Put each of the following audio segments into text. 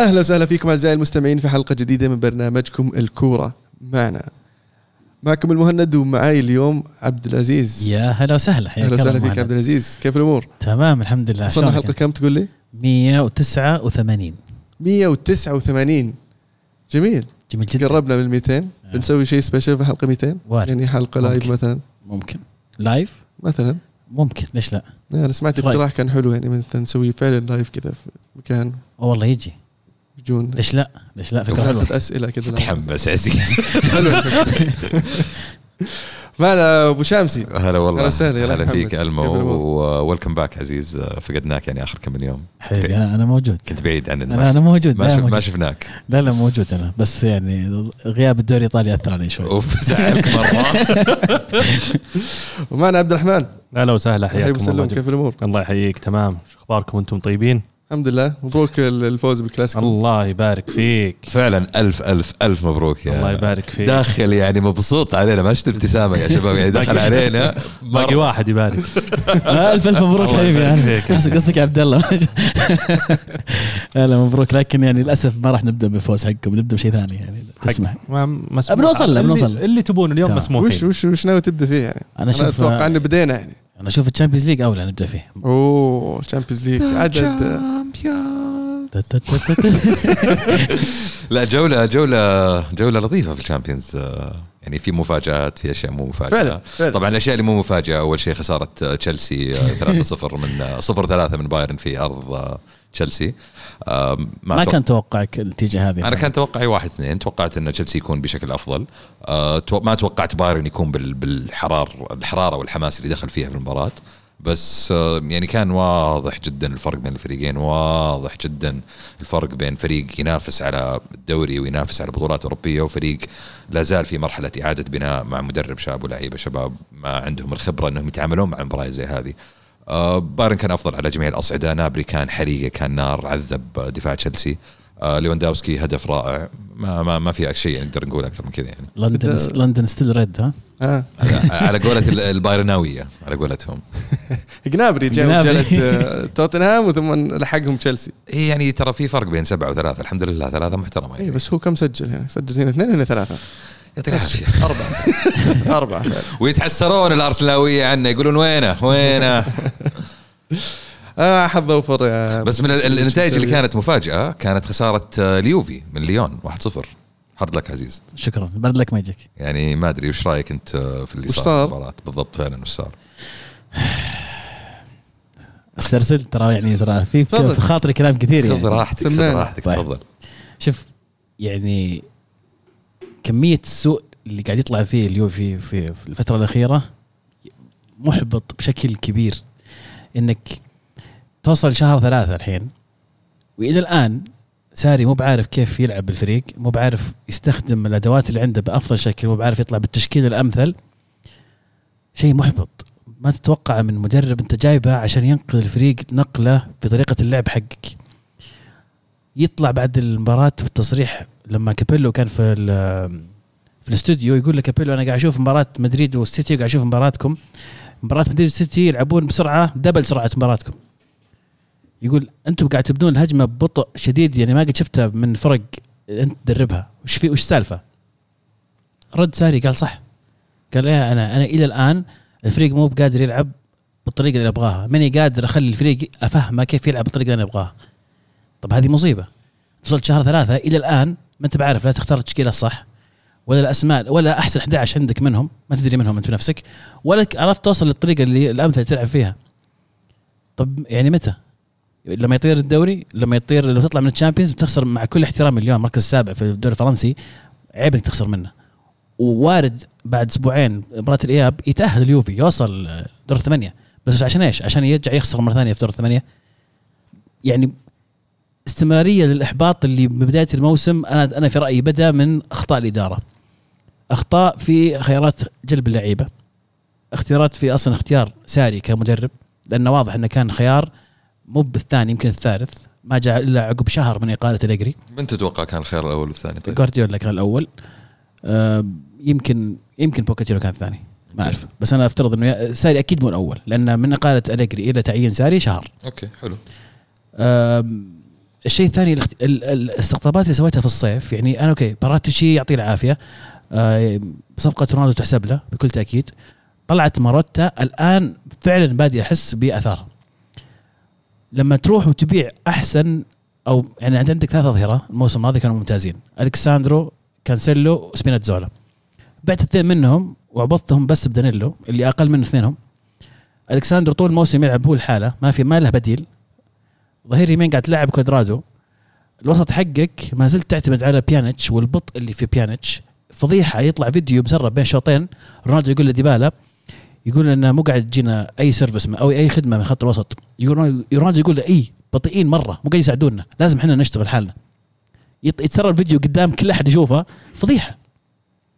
أهلا وسهلا فيكم أعزائي المستمعين في حلقة جديدة من برنامجكم الكورة. معنا معكم المهند ومعاي اليوم عبد العزيز. يا هلا وسهلا حياك أهلا وسهلا فيك. عبد العزيز. كيف الأمور؟ تمام الحمد لله. وصلنا حلقة كم تقول لي؟ أنت؟ 189 189 جميل. جميل جدا. قربنا من 200 بنسوي شيء special في حلقة 200 وارد. يعني حلقة live ممكن. مثلا. ممكن. live مثلا. ممكن. ليش لا؟ أنا سمعت رأيك؟ اقتراح كان حلو يعني مثلا نسوي فعلا live كذا في مكان. والله يجي. يجون ليش لا؟ ليش لا؟ فكره حلوة أسئلة كذا متحمس عزيز حلو معنا أبو شامسي. هلا والله. أهلا وسهلا، هلا. فيك ألمو؟ و welcome back عزيز. فقدناك يعني آخر كم من يوم. حبيبي أنا أنا موجود. كنت بعيد عننا أنا أنا موجود ما. شفناك. لا لا موجود أنا. بس يعني غياب الدوري الايطالي أثر علي شوي. أوف زعلك مرة. ومعنا عبد الرحمن. أهلا وسهلا حياكم الله كيف الأمور؟ الله يحييك تمام. شو أخباركم؟ أنتم طيبين؟ الحمد لله. مبروك الفوز بالكلاسيكو. الله يبارك فيك. فعلا الف الف ألف مبروك يا الله يبارك فيك. داخل يعني مبسوط علينا. ما شفت ابتسامة يا شباب يعني دخل علينا. باقي واحد يبارك. آه، الف ألف مبروك حبيبي. فيك. قصدك قصدك عبد الله. لا مبروك. لكن يعني للأسف ما راح نبدأ بالفوز حقكم نبدأ بشيء ثاني يعني. تسمح. مسموح. بنوصل له، اللي- بنوصل. اللي تبون اليوم. مسموح وش وش وش ناوي تبدأ فيه يعني؟ أنا أنا أشوف أتوقع إنه بدينا يعني. أنا أشوف ال Champions League أولى نبدأ فيه. أوه Champions League عدد. لا جولة جولة جولة لطيفة في ال Champions. يعني في مفاجآت في أشياء مو مفاجأة. فعلا فعلا. طبعا الأشياء اللي مو مفاجأة أول شيء خسارة تشيلسي آه، 3-0 من آه، 0-3 من بايرن في أرض تشيلسي. آه، ما أتوقع- كان توقعك النتيجة هذه؟ أنا كان توقعي واحد اثنين توقعت إن تشيلسي يكون بشكل أفضل. أه ما توقعت بايرن يكون بال- بالحرار الحرارة والحماس اللي دخل فيها في المباراة. بس آه، يعني كان واضح جدا الفرق بين الفريقين واضح جدا الفرق بين فريق ينافس على الدوري وينافس على بطولات أوروبية وفريق لا زال في مرحلة إعادة بناء مع مدرب شاب ولاعيبة شباب ما عندهم الخبرة إنهم يتعاملون مع مباريات زي هذه. آه، بايرن كان أفضل على جميع الأصعدة نابري كان حريقه كان نار عذب آه، دفاع تشيلسي. آه، ليفاندوفسكي هدف رائع. ما ما, ما في شيء نقدر نقول أكثر من كذا يعني. لندن London still red ها؟ على- قولة ال- البايرناوية على قولتهم. جنابري جاء. جلد توتنهام وثم لحقهم تشيلسي. إيه يعني ترى في فرق بين سبعة وثلاثة. الحمد لله ثلاثة محترمة. اي يعني. بس هو كم سجل يعني؟ سجل هنا اثنين هنا ثلاثة. يعطيك العافية. أربعة. أربعة. ويتحسرون الارسنالويه عنه يقولون وينه؟ وينه؟ آه حظ اوفر يا بس من ال- ال- النتائج اللي كانت مفاجأة كانت خسارة آه، اليوفي من ليون 1-0 hard luck عزيز. شكرا. برد لك ما يجيك. يعني ما أدري وش رأيك أنت آه، في اللي وش صار المباراة؟ بالضبط فعلا وش صار؟ استرسل ترى يعني ترى في. في خاطري كلام كثير خذ يعني راحتك خذ. راحتك طيب. تفضل شوف يعني كمية السوء اللي قاعد يطلع فيه اليوفي في, في الفترة الأخيرة محبط بشكل كبير. إنك توصل شهر ثلاثة الحين وإلى الآن ساري مو بعارف كيف يلعب بالفريق مو بعارف يستخدم الأدوات اللي عنده بأفضل شكل مو بعارف يطلع بالتشكيل الأمثل. شيء محبط. ما تتوقع من مدرب أنت جايبه عشان ينقل الفريق نقلة بطريقة اللعب حقك. يطلع بعد المباراة في التصريح لما كابيلو كان في في الاستوديو يقول لك كابيلو أنا قاعد أشوف مباراة مدريد والسيتي وقاعد أشوف مباراتكم. مباراة مدريد والسيتي يلعبون بسرعة double سرعة مباراتكم. يقول أنتم قاعد تبنون الهجمه ببطء شديد يعني ما قد شفتها من فرق أنت تدربها. وش في وش السالفة؟ رد ساري قال صح. قال إيه أنا أنا إلى الآن الفريق مو بقادر يلعب بالطريقة اللي أبغاها. ماني قادر أخلي الفريق افهمه كيف يلعب بالطريقة اللي أنا أبغاها. طب هذه مصيبة. وصلت شهر ثلاثة إلى الآن ما أنت بعرف لا تختار التشكيلة الصح ولا الأسماء ولا أحسن 11 عندك منهم ما تدري منهم أنت بنفسك ولا عرفت توصل للطريقة اللي الامثل تلعب فيها. طب يعني متى؟ لما يطير الدوري لما يطير لما تطلع من الشامبيونز بتخسر مع كل احترام اليوم المركز السابع في الدوري الفرنسي عيب إنك تخسر منه. ووارد بعد أسبوعين مباراة الإياب يتأهل اليوفي يوصل دور الثمانية. بس عشان إيش؟ عشان يرجع يخسر مرة ثانية في دور الثمانية. يعني استمرارية للإحباط اللي ببداية الموسم أنا أنا في رأيي بدأ من أخطاء الإدارة. أخطاء في خيارات جلب اللعيبة. اختيارات في أصلا اختيار ساري كمدرب لأنه واضح إنه كان خيار مو بالثاني يمكن الثالث. ما جاء إلا عقب شهر من إقالة اليجري من تتوقع كان الخيار الأول والثاني طيب. جوارديولا كان الأول. آه، يمكن يمكن بوكيتينو كان الثاني. ما أعرف. بس أنا أفترض إنه ساري أكيد مو الأول لأن من إقالة اليجري إلى تعيين ساري شهر. okay حلو. آم، الشيء الثاني الاستقطابات اللي سويتها في الصيف يعني أنا okay باراتيتشي يعطيه العافية. آه، صفقة رونالدو تحسب له بكل تأكيد. طلعت ماروتا الآن فعلا بادي أحس باثارها لما تروح وتبيع أحسن أو يعني عندك ثلاث أظهرة الموسم الماضي كانوا ممتازين. ألكساندرو كانسيلو وسبيناتزولا بعت اثنين منهم وعوضتهم بس بدانيلو اللي أقل من اثنينهم. ألكساندرو طول الموسم يلعب هو الحالة ما في ما له بديل. ظهير يمين قاعد تلعب كوادرادو. الوسط حقك ما زلت تعتمد على بيانيتش والبطء اللي في بيانيتش. فضيحة يطلع فيديو مسرب بين شوطين. رونالدو يقول لديبالا يقول إنه مو قاعد تجينا أي سيرفيس أو أي خدمة من خط الوسط. يقول رونالدو يقول له إي بطيئين مرة مو قاعد يساعدونا لازم إحنا نشتغل حالنا. يتسرب الفيديو قدام كل أحد يشوفه. فضيحة.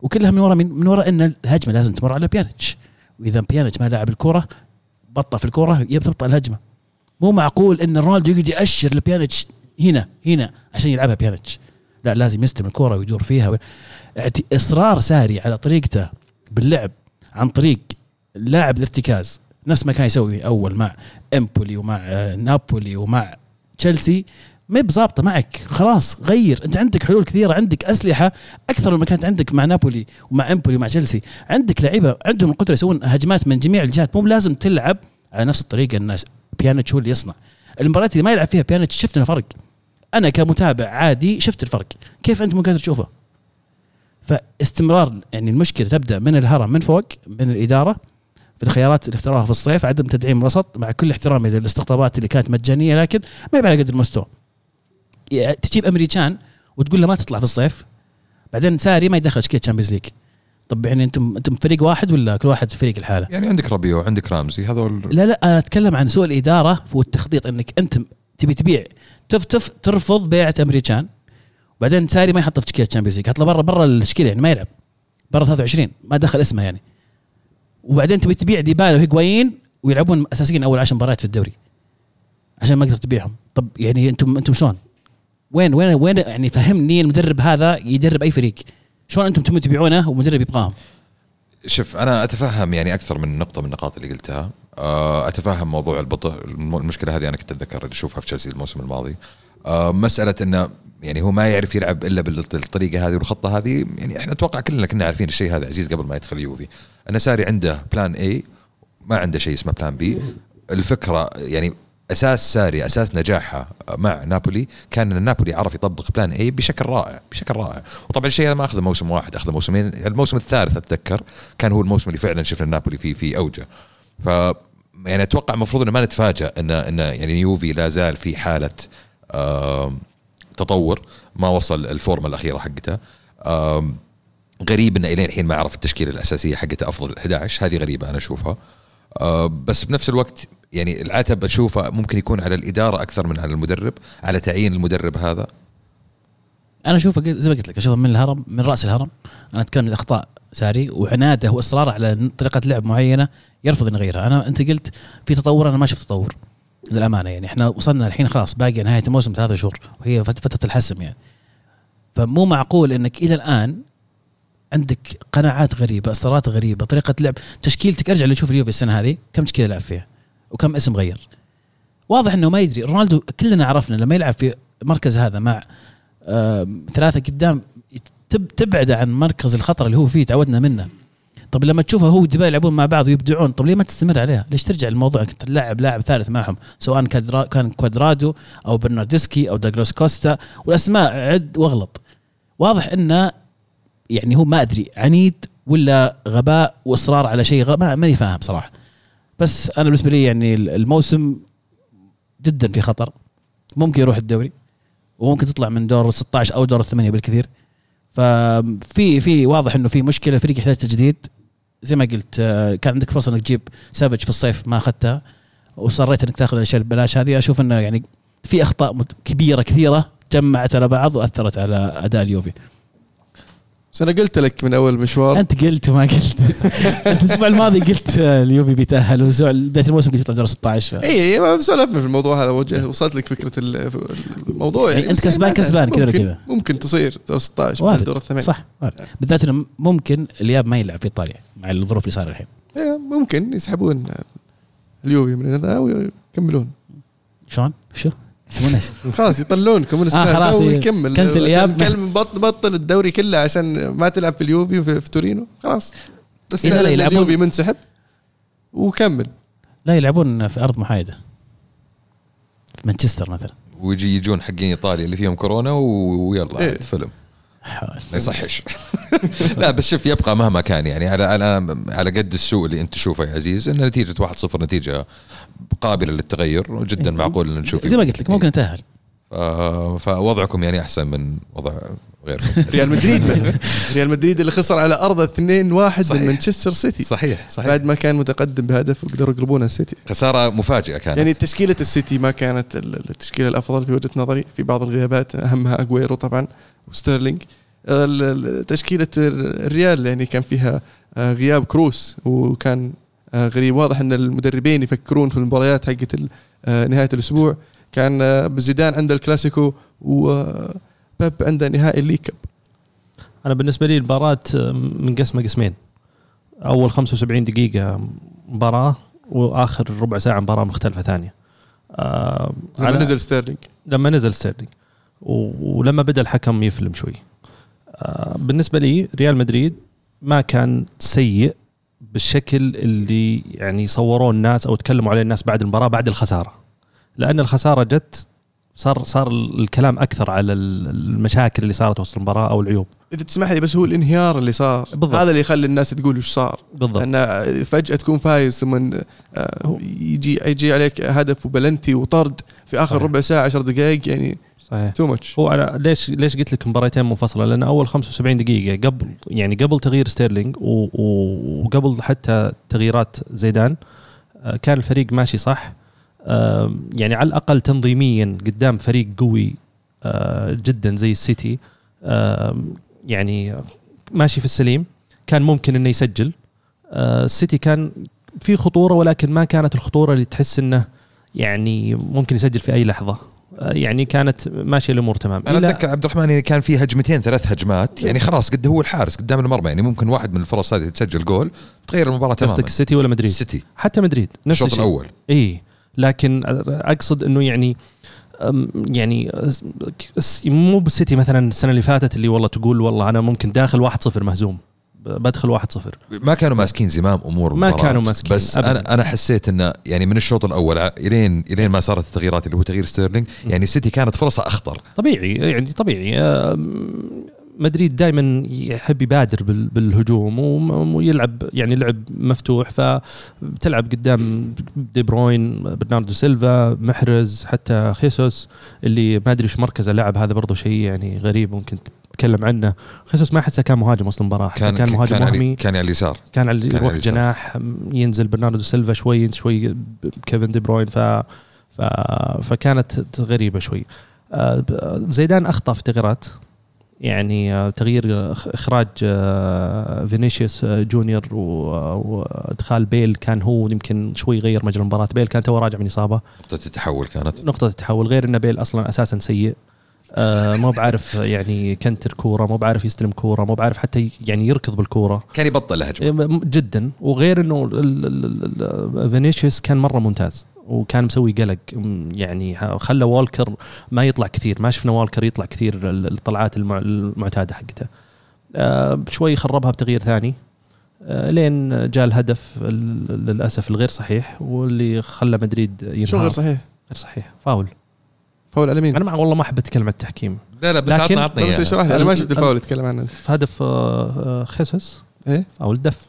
وكلها من ورا من, من ورا إن الهجمة لازم تمر على بيانيتش. وإذا بيانيتش ما لاعب الكرة بطأ في الكرة يبطأ الهجمة. مو معقول إن رونالدو يقعد يأشر لبيانيتش هنا هنا عشان يلعبها بيانيتش. لا لازم يستلم الكره ويدور فيها. إصرار ساري على طريقته باللعب عن طريق لاعب الارتكاز. نفس ما كان يسوي أول مع إمبولي ومع نابولي ومع تشيلسي. ما هي ضابطه معك. خلاص غير. أنت عندك حلول كثيرة عندك أسلحة أكثر مما كانت عندك مع نابولي ومع إمبولي ومع تشيلسي. عندك لعيبة عندهم القدرة يسوون هجمات من جميع الجهات. مو لازم تلعب على نفس الطريقة الناس. بيانيتش هو اللي يصنع. المباريات اللي ما يلعب فيها بيانيتش شفنا فرق. أنا كمتابع عادي شفت الفرق. كيف أنت قادر تشوفه؟ فاستمرار يعني المشكلة تبدأ من الهرم من فوق من الإدارة في الخيارات اللي اختاروها في الصيف عدم تدعيم الوسط مع كل احترامي للاستقطابات اللي كانت مجانية لكن ما هي على قدر المستوى. يعني تجيب إيمري كان وتقول له ما تطلع في الصيف بعدين ساري ما يدخل تشكيله Champions League طب يعني أنتم أنتم فريق واحد ولا كل واحد في فريق الحاله؟ يعني عندك ربيو وعندك رامزي هذول لا لا أنا أتكلم عن سوء الإدارة والتخطيط إنك أنت تبي تبيع تفتف ترفض بيعة إيمري كان وبعدين ساري ما يحطه في تشكيلة Champions League برا برا التشكيلة يعني ما يلعب برا 23 ما دخل اسمه يعني وبعدين تبي تبيع ديبالا وهيغوايين ويلعبون أساسيين أول 10 مباريات في الدوري عشان ما قدرت تبيعهم طب يعني أنتم أنتم شلون؟ وين وين وين يعني فهمني المدرب هذا يدرب أي فريق شلون أنتم تبون تبيعونه ومدرب يبقاهم شوف أنا أتفهم يعني أكثر من نقطة من النقاط اللي قلتها. آه، أتفهم موضوع البطء الم- المشكلة هذه أنا كنت أتذكر أشوفها في تشيلسي الموسم الماضي. آه، مسألة إنه يعني هو ما يعرف يلعب إلا بالطريقة هذه والخطة هذه. يعني إحنا أتوقع كلنا كنا عارفين الشيء هذا عزيز قبل ما يدخل يوفي. ان ساري عنده Plan A ما عنده شيء اسمه Plan B الفكرة يعني أساس ساري أساس نجاحها مع نابولي كان إن نابولي عرف يطبق Plan A بشكل رائع بشكل رائع. وطبعا الشيء هذا ما اخذه موسم واحد اخذه موسمين الموسم الثالث أتذكر كان هو الموسم اللي فعلا شفنا نابولي فيه في أوجه. ف يعني أتوقع المفروض ان ما نتفاجئ إن إن يعني يوفي لا زال في حالة تطور ما وصل الفورمة الأخيرة حقته. غريب إنه الين الحين ما عرف التشكيلة الأساسية حقته أفضل 11 هذه غريبة أنا أشوفها. آه، بس بنفس الوقت يعني العتب اشوفه ممكن يكون على الإدارة أكثر من على المدرب على تعيين المدرب هذا. أنا أشوفه زي ما قلت لك أشوفه من الهرم من رأس الهرم. أنا أتكلم عن اخطاء ساري وعناده وإصراره على طريقة لعب معينة يرفض إنه يغيرها. أنا أنت قلت في تطور أنا ما شفت تطور للأمانة. يعني إحنا وصلنا الحين خلاص باقي نهاية الموسم ثلاثة شهور وهي فت- فترة الحسم يعني. فمو معقول إنك إلى الآن عندك قناعات غريبة إصرارات غريبة طريقة لعب. تشكيلتك أرجع لشوف اليوفي السنة هذه كم تشكيلة لعب فيها؟ وكم اسم غير. واضح إنه ما يدري. رونالدو كلنا عرفنا لما يلعب في مركز هذا مع ثلاثة قدام تب تبعده عن مركز الخطر اللي هو فيه تعودنا منه. طب لما تشوفه هو وديبالا يلعبون مع بعض ويبدعون طب ليه ما تستمر عليها؟ ليش ترجع الموضوع انك تلعب لاعب ثالث معهم سواء كان كوادرادو أو برناردسكي أو داغلاس كوستا والأسماء عد واغلط. واضح انه يعني هو ما أدري عنيد ولا غباء وإصرار على شيء. ما ماني فاهم صراحة. بس أنا بالنسبة لي يعني الموسم جدا في خطر. ممكن يروح الدوري وممكن تطلع من دور 16 أو دور الثمانية بالكثير. ففي في واضح إنه في مشكلة فريق يحتاج تجديد. زي ما قلت آه، كان عندك فرصة إنك تجيب سافج في الصيف ما اخذتها واصريت إنك تأخذ الأشياء ببلاش هذه. أشوف إنه يعني في أخطاء كبيرة كثيرة جمعت على بعض وأثرت على أداء اليوفي. بس أنا قلت لك من أول مشوار أنت قلت وما قلت أنت الأسبوع الماضي قلت آه، اليوفي بيتأهل والاسبوع بداية الموسم قلت يطلع دور 16 ف... اي ما سولفنا في الموضوع هذا وجه وصلت لك فكرة ال- الموضوع يعني يعني بس كسبان. كسبان كذا ممكن- كذا. ممكن تصير دور 16 وارد. بدل دور الثمانية صح وارد. بالذات إنه ممكن الياب ما يلعب في إيطاليا مع الظروف اللي صار الحين إيه، ممكن يسحبون اليوفي من هذا ويكملون شلون؟ شو؟ خلاص يطلونكم من آه، خلاص، السالفه إيه. ويكمل كنسل إياب. كلم بطل بطل الدوري كله عشان ما تلعب في اليوفي وفي في تورينو. خلاص. بس إيه، لا، يلعبون- اليوفي منسحب وكمل. لا يلعبون في أرض محايدة. في مانشستر مثلا. ويجي يجون حقين إيطاليا اللي فيهم كورونا ويلا إيه. فيلم. ما يصحش. لا بس شوف يبقى مهما كان يعني. على على على قد السوء اللي أنت تشوفه يا عزيز إن نتيجة 1-0 نتيجة قابلة للتغير وجدا معقول ان نشوف زي ما قلت لك ممكن نتاهل ف- فوضعكم يعني أحسن من وضع غيركم ريال مدريد. ريال مدريد اللي خسر على ارضه 2-1 من. مانشستر سيتي. صحيح صحيح. بعد ما كان متقدم بهدف وقدروا يقلبون السيتي خسارة مفاجئة كانت. يعني تشكيلة السيتي ما كانت ال- التشكيلة الأفضل في وجهة نظري في بعض الغيابات أهمها اجويرو طبعا وستيرلينج. تشكيلة ال- الريال يعني كان فيها آه، غياب كروس وكان آه، غريب. واضح إن المدربين يفكرون في المباريات حقت آه، نهاية الأسبوع. كان آه، زيدان عنده الكلاسيكو وبيب عنده نهائي ال League Cup أنا بالنسبة لي المباراة منقسمه قسمين. أول 75 دقيقة مباراة وآخر ربع ساعة مباراة مختلفة ثانية. آه لما على- نزل ستيرلينج. لما نزل ستيرلينج. و- ولما بدأ الحكم يفلم شوي. آه، بالنسبة لي ريال مدريد ما كان سيء بالشكل اللي يعني صوروه الناس أو تكلموا عليه الناس بعد المباراة بعد الخسارة. لأن الخسارة جت صار صار الكلام أكثر على ال- المشاكل اللي صارت وسط المباراة أو العيوب إذا تسمح لي بس هو الانهيار اللي صار بالضبط. هذا اللي يخلي الناس تقول وش صار بالضبط لأن فجأة تكون فايز ثم آه، يجي يجي عليك هدف وبلنتي وطرد في آخر صحيح. ربع ساعة 10 دقائق يعني صحيح too much هو أنا ليش ليش قلت لك مباراتين منفصلة؟ لأن أول 75 دقيقة قبل يعني قبل تغيير ستيرلينج وقبل حتى تغييرات زيدان آه، كان الفريق ماشي صح يعني على الأقل تنظيميا قدام فريق قوي آه، جدا زي السيتي. يعني ماشي في السليم. كان ممكن إنه يسجل. آه، السيتي كان في خطورة ولكن ما كانت الخطورة اللي تحس إنه يعني ممكن يسجل في أي لحظة. آه، يعني كانت ماشية الأمور تمام. أنا أتذكر عبد الرحمن يعني كان في هجمتين ثلاث هجمات. يعني خلاص قد هو الحارس قدام المرمى. يعني ممكن واحد من الفرص هذه تسجل جول تغير المباراة تماما. قصدك السيتي ولا مدريد؟ السيتي. حتى مدريد. نفس الشوط الشيء. الأول. اي لكن أقصد إنه يعني يعني مو بالسيتي مثلا السنة اللي فاتت اللي والله تقول والله أنا ممكن داخل 1-0 مهزوم ب- بدخل 1-0 ما كانوا ماسكين زمام أمور ما. كانوا ماسكين بس أبداً. أنا أنا حسيت إنه يعني من الشوط الأول إلين إلين ما صارت التغييرات اللي هو تغيير ستيرلينج يعني السيتي كانت فرصة أخطر طبيعي يعني طبيعي مدريد دائما يحب يبادر بال- بالهجوم وم- ويلعب يعني لعب مفتوح فبتلعب قدام دي بروين برناردو سيلفا محرز حتى خيسوس اللي ما أدري إيش مركزه لعب هذا برضه شيء يعني غريب ممكن تتكلم عنه. خيسوس ما أحسه كان مهاجم أصلا المباراه كان, كان مهاجم كان وهمي. كان على اليسار. كان على يروح. جناح ينزل برناردو سيلفا شوي شوي كيفن دي بروين ف ف فكانت غريبة شوي. آه، زيدان أخطأ في التغييرات. يعني آه، تغيير إخ- إخراج آه، فينيسيوس آه، جونيور وإدخال بيل كان هو يمكن شوي غير مجرى المباراة. بيل كان تو راجع من إصابة. نقطة التحول كانت. نقطة التحول. غير إن بيل أصلا أساسا سيء. آه، مو بعرف يعني كنتر كورة مو بعرف يستلم كورة مو بعرف حتى يعني يركض بالكورة. كان يبطل الهجمة. إيه، جدا. وغير إنه فينيسيوس كان مرة ممتاز. وكان مسوي قلق. يعني خلى والكر ما يطلع كثير. ما شفنا والكر يطلع كثير ال- الطلعات المع- المعتادة حقته. آه، شوي خربها بتغيير ثاني. آه، لين جاء الهدف ال- للأسف الغير صحيح واللي خلى مدريد ينهار. شو غير صحيح؟ غير صحيح. foul. foul على مين؟ أنا مع والله ما أحب أتكلم عن التحكيم. لا لا بس لكن- عطنا عطنا بس إياها. اشرح لي أنا ما شفت ال- الفاول اللي تتكلم عنه. هدف آه، خيسوس. إيه؟ فاول دف.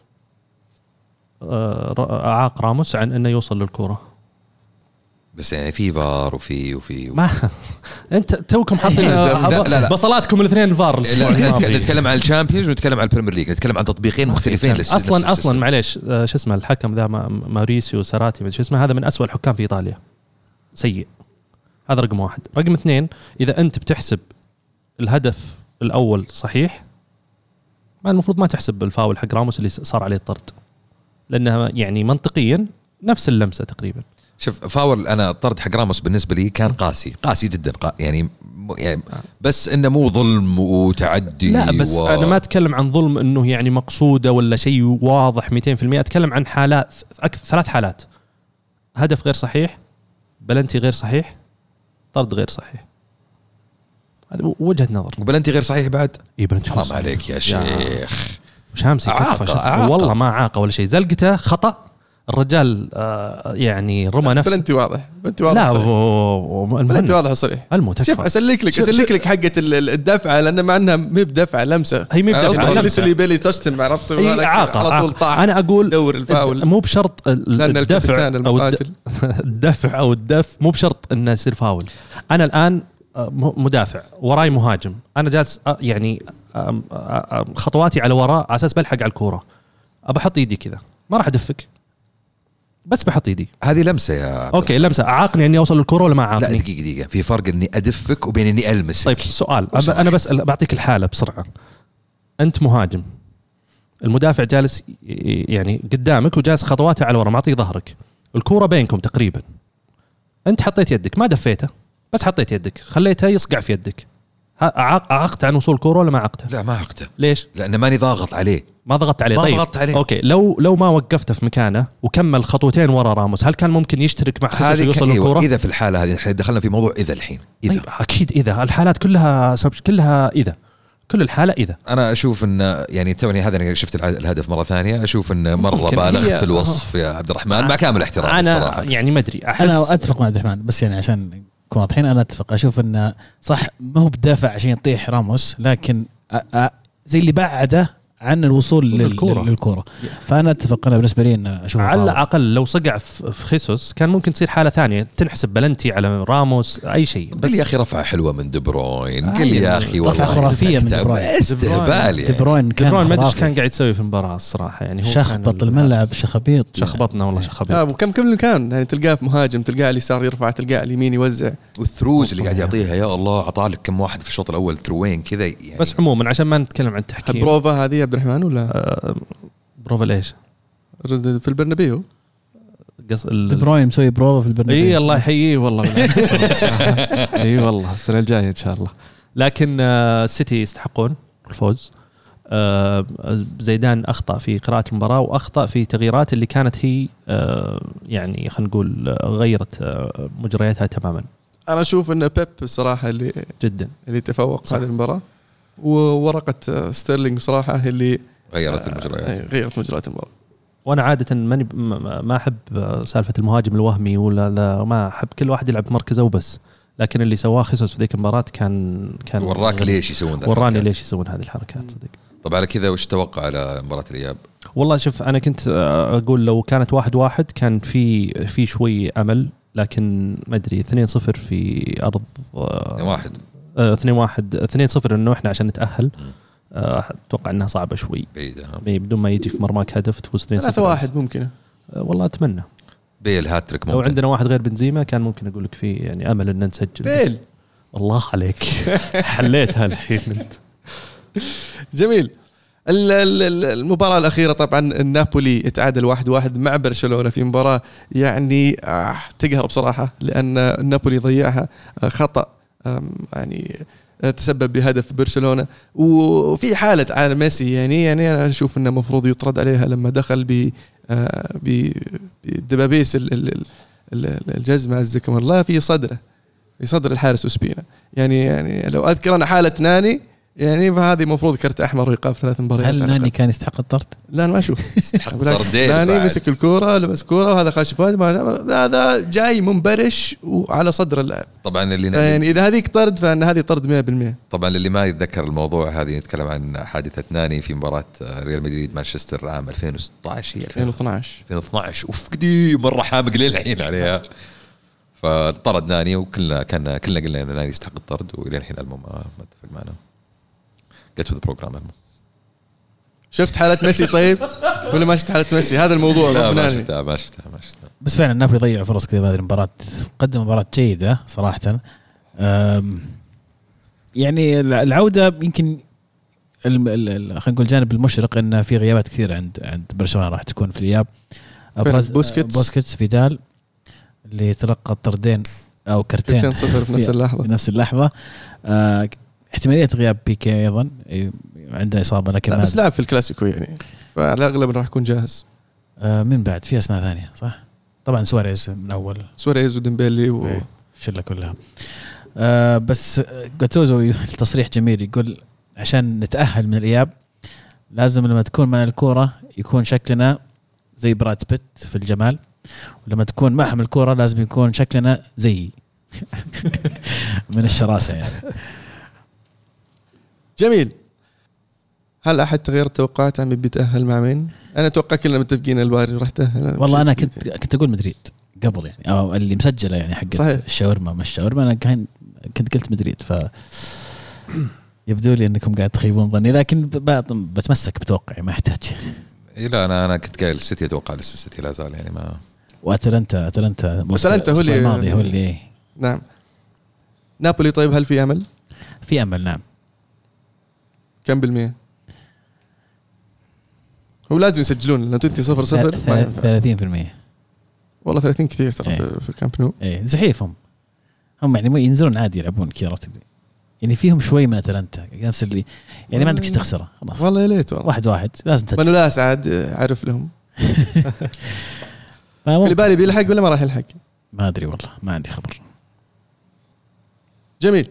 أعاق راموس عن إنه يوصل للكره بس يعني في فار وفي وفي ما انت توكم حاطين لا، لا، لا. بصلاتكم الاثنين. نتك- نتكلم عن ال Champions ونتكلم عن ال Premier League نتكلم عن تطبيقين مختلفين أصلا أصلا. معليش آه، شو اسمه الحكم ذا ما- ماريسيو أدري شو اسمه هذا من أسوأ الحكام في إيطاليا. سيء. هذا رقم واحد. رقم اثنين إذا أنت بتحسب الهدف الأول صحيح ما المفروض ما تحسب الفاول حق راموس اللي صار عليه الطرد. لأنها يعني منطقيا نفس اللمسة تقريبا. شوف فاول أنا الطرد حق راموس بالنسبة لي كان قاسي قاسي جدا قا يعني يعني بس إنه مو ظلم وتعدي لا بس و... أنا ما أتكلم عن ظلم إنه يعني مقصودة ولا شيء واضح 200% أتكلم عن حالات أكثر ثلاث حالات. هدف غير صحيح بلنتي غير صحيح طرد غير صحيح. وجهة نظر. وبلنتي غير صحيح بعد؟ اي بلنتي حرام عليك يا شيخ. شوف. أعاقة. والله ما عاقة ولا شيء. زلقته خطأ. الرجال آه يعني رمى نفسه بلنتي واضح بلنتي واضح لا بلنتي واضح وصريح المو شوف أسلك لك أسلك لك حقة ال- ال- الدفعة لأن مع إنها مي بدفعة لمسة. هي مي بدفعة، أصبر لمسة. literally barely touched him عرفت؟ اعاقه على طول. طاح. أنا أقول دور الفاول. مو بشرط الدفع أو الدفع أو الدف مو بشرط إنه يصير فاول. أنا الآن آه، مدافع وراي مهاجم. أنا جالس آه، يعني خطواتي على وراء على أساس بلحق على الكورة. أبى أحط إيدي كذا. ما راح أدفك. بس بحط ايدي. هذه لمسة يا أوكي لمسة. اعاقني إني أوصل للكورة ولا ما لا اعاقني دقيقة دقيقة. في فرق إني أدفك وبين إني ألمسك. طيب سؤال. أب- أنا واحد؟ بس بعطيك الحالة بسرعة. أنت مهاجم. المدافع جالس يعني قدامك وجالس خطواته على ورا معطيه ظهرك. الكورة بينكم تقريبا. أنت حطيت يدك ما دفيته بس حطيت يدك. خليته يصقع في يدك. أعقت عن وصول كوره ولا ما عقته؟ لا ما عقته. ليش؟ لأن ماني ضاغط عليه. ما ضغطت عليه. ما طيب. ضغطت عليه. أوكي. لو لو ما وقفته في مكانه وكمل خطوتين ورا راموس هل كان ممكن يشترك مع ويوصل ك- أيوة للكورة؟ إذا في الحالة هذه إحنا دخلنا في موضوع إذا الحين إذا. طيب أكيد إذا. الحالات كلها سب- كلها إذا. كل الحالة إذا. أنا أشوف إن يعني توني هذا أنا شفت الهدف مرة ثانية. أشوف إن مره ممكن. بالغت هي- في الوصف يا عبد الرحمن. مع كامل احترامي أنا الصراحه يعني ما أدري احس أنا أتفق مع عبد الرحمن بس يعني عشان نكون واضحين أنا أتفق. أشوف إنه صح ما هو بدافع عشان يطيح راموس لكن زي اللي بعده عن الوصول لل- للكورة. للكورة. فأنا اتفق أنا بالنسبة لي إنه أشوف على. الأقل لو صقع في خيسوس كان ممكن تصير حالة ثانية. تنحسب بلنتي على راموس أي شيء. بس يا أخي رفعة حلوة من دي بروين. آه، قل يا يعني أخي رفعة والله. خرافية من دي بروين. استهبال دي يعني بروين دي كان بروين ما أدري إيش. كان قاعد يسوي في المباراة الصراحة. يعني هو شخبط الملعب شخبيط. شخبطنا والله شخبيط. آه وكم كم كان؟ يعني تلقاه في مهاجم تلقاه على اليسار يرفع تلقاه على اليمين يوزع. وال throughs اللي قاعد يعطيها يا الله عطى لك كم واحد في الشوط الأول through ين كذا يعني. بس عموما عشان ما نتكلم عن التحكيم. بروفا هذه عبد الرحمن ولا؟ آه، بروفا ليش؟ في البرنابيو. قص دي ال... بروين مسوي بروفا في البرنابيو. إي الله يحييه والله إي والله السنة الجاية إن شاء الله. لكن آه، السيتي يستحقون الفوز. آه، زيدان أخطأ في قراءة المباراة وأخطأ في تغييرات اللي كانت هي آه، يعني خلينا نقول آه، غيرت آه، مجرياتها تماما. أنا أشوف إن بيب الصراحه اللي جدا. اللي تفوق. هذه المباراة. وورقة آه، ستيرلينج بصراحة اللي غيرت آه، المجريات غيرت مجريات المباراه وأنا عادة ماني ما ما أحب آه، سالفة المهاجم الوهمي ولا ذا ما أحب كل واحد يلعب بمركزه وبس. لكن اللي سواه خيسوس في ذيك المباراة كان كان وراك ليش يسوون ذا وراني. ليش يسوون هذه الحركات صدق. طب على كذا وش تتوقع على مباراة الإياب؟ والله شوف أنا كنت آه، أقول لو كانت واحد واحد كان في في شوي أمل لكن ما أدري 2 0 في أرض آه، واحد. 2 1 2 0 انه إحنا عشان نتأهل. آه، أتوقع إنها صعبة شوي. بعيدة؟ بدون ما يجي في مرماك هدف تفوز 2 0 3 واحد ممكن والله أتمنى. بيل هاتريك لو ممكن. عندنا واحد غير بنزيما كان ممكن أقول لك في يعني أمل إن نسجل. بيل. الله عليك. حليتها الحين أنت. جميل. ال- ال- ال- المباراة الأخيرة طبعا النابولي تعادل واحد واحد مع برشلونة في مباراة يعني آه تقهر بصراحة لأن النابولي ضيعها آه خطأ. يعني آه، تسبب بهدف برشلونة. وفي حالة على ميسي يعني يعني أنا أشوف أنه المفروض يطرد عليها لما دخل ب آه، بدبابيس ال- ال- ال- ال- الجزمة عزكم الله في صدره في صدر الحارس وسبينا يعني يعني لو أذكر أنا حالة ناني يعني فهذه المفروض كرت أحمر وايقاف ثلاث مباريات هل ناني. كان يستحق الطرد؟ لا أنا ما أشوف. يستحق صردين ناني. مسك الكورة لمس كورة وهذا خاش فؤاد ما- هذا جاي منبرش وعلى صدر اللاعب. طبعا اللي يعني إذا هذيك طرد فإن هذه طرد 100% طبعا اللي ما يتذكر الموضوع هذه نتكلم عن حادثة ناني في مباراة ريال مدريد مانشستر عام 2016 هي 2012 2012 أوف قديم مرة حامق للحين عليها. فطرد ناني وكلنا كان كلنا قلنا إن ناني يستحق الطرد وإلى الحين المو ما ما اتفق معنا. get the program المو شفت حالة ميسي طيب؟ ولا ما شفت حالة ميسي. هذا الموضوع لا ما. شفتها ما شفتها ما شفتها. بس فعلا نابولي ضيع فرص كثير بهذه المباراة. قدم مباراة جيدة صراحة. يعني العودة يمكن الم- ال- ال- خلينا نقول الجانب المشرق انه في غيابات كثير عند عند برشلونة راح تكون في الإياب. ابرز بوسكيتس. بوسكيتس فيدال اللي تلقى طردين أو كرتين 2 0 في نفس اللحظة. في نفس اللحظة. آه، احتمالية غياب بيكي أيضا عنده إصابة لكن لا بس لعب في الكلاسيكو يعني فعلى الاغلب راح يكون جاهز آه، من بعد في أسماء ثانية صح؟ طبعا سواريز من أول سواريز وديمبيلي و... إيه. الشله كلها آه بس جاتوزو التصريح جميل يقول عشان نتأهل من الإياب لازم لما تكون مع الكورة يكون شكلنا زي براد بيت في الجمال ولما تكون معهم الكورة لازم يكون شكلنا زي من الشراسة يعني جميل. هل أحد تغير التوقعات عن مين بيتاهل مع مين؟ أنا أتوقع كلنا متفقين الباري راح تأهل. والله أنا كنت كنت أقول مدريد قبل يعني أو اللي مسجلة يعني حق صحيح. الشاورما. مش الشاورما أنا كان كنت قلت مدريد ف يبدو لي إنكم قاعد تخيبون ظني لكن بتمسك بتوقعي ما يحتاج إيه لا أنا أنا كنت قايل السيتي أتوقع لسه السيتي لا زال يعني ما واتلانتا أتلانتا أتلانتا هو اللي- الماضي هو اللي نعم. نابولي طيب هل في أمل؟ في أمل نعم. كم بالمية؟ هو لازم يسجلون لأن تنتهي صفر صفر ما ينفع. 30% والله 30 كثير ترى إيه. في, الكامب نو إيه زحيفهم هم يعني ينزلون عادي يلعبون كذا يعني فيهم شوي من أتلانتا نفس اللي يعني ما عندك شيء تخسره خلاص والله يا ليت والله واحد واحد لازم تسجل منولاس عاد عارف لهم ما ممكن. كوليبالي بيلحق ولا ما راح يلحق؟ ما أدري والله ما عندي خبر جميل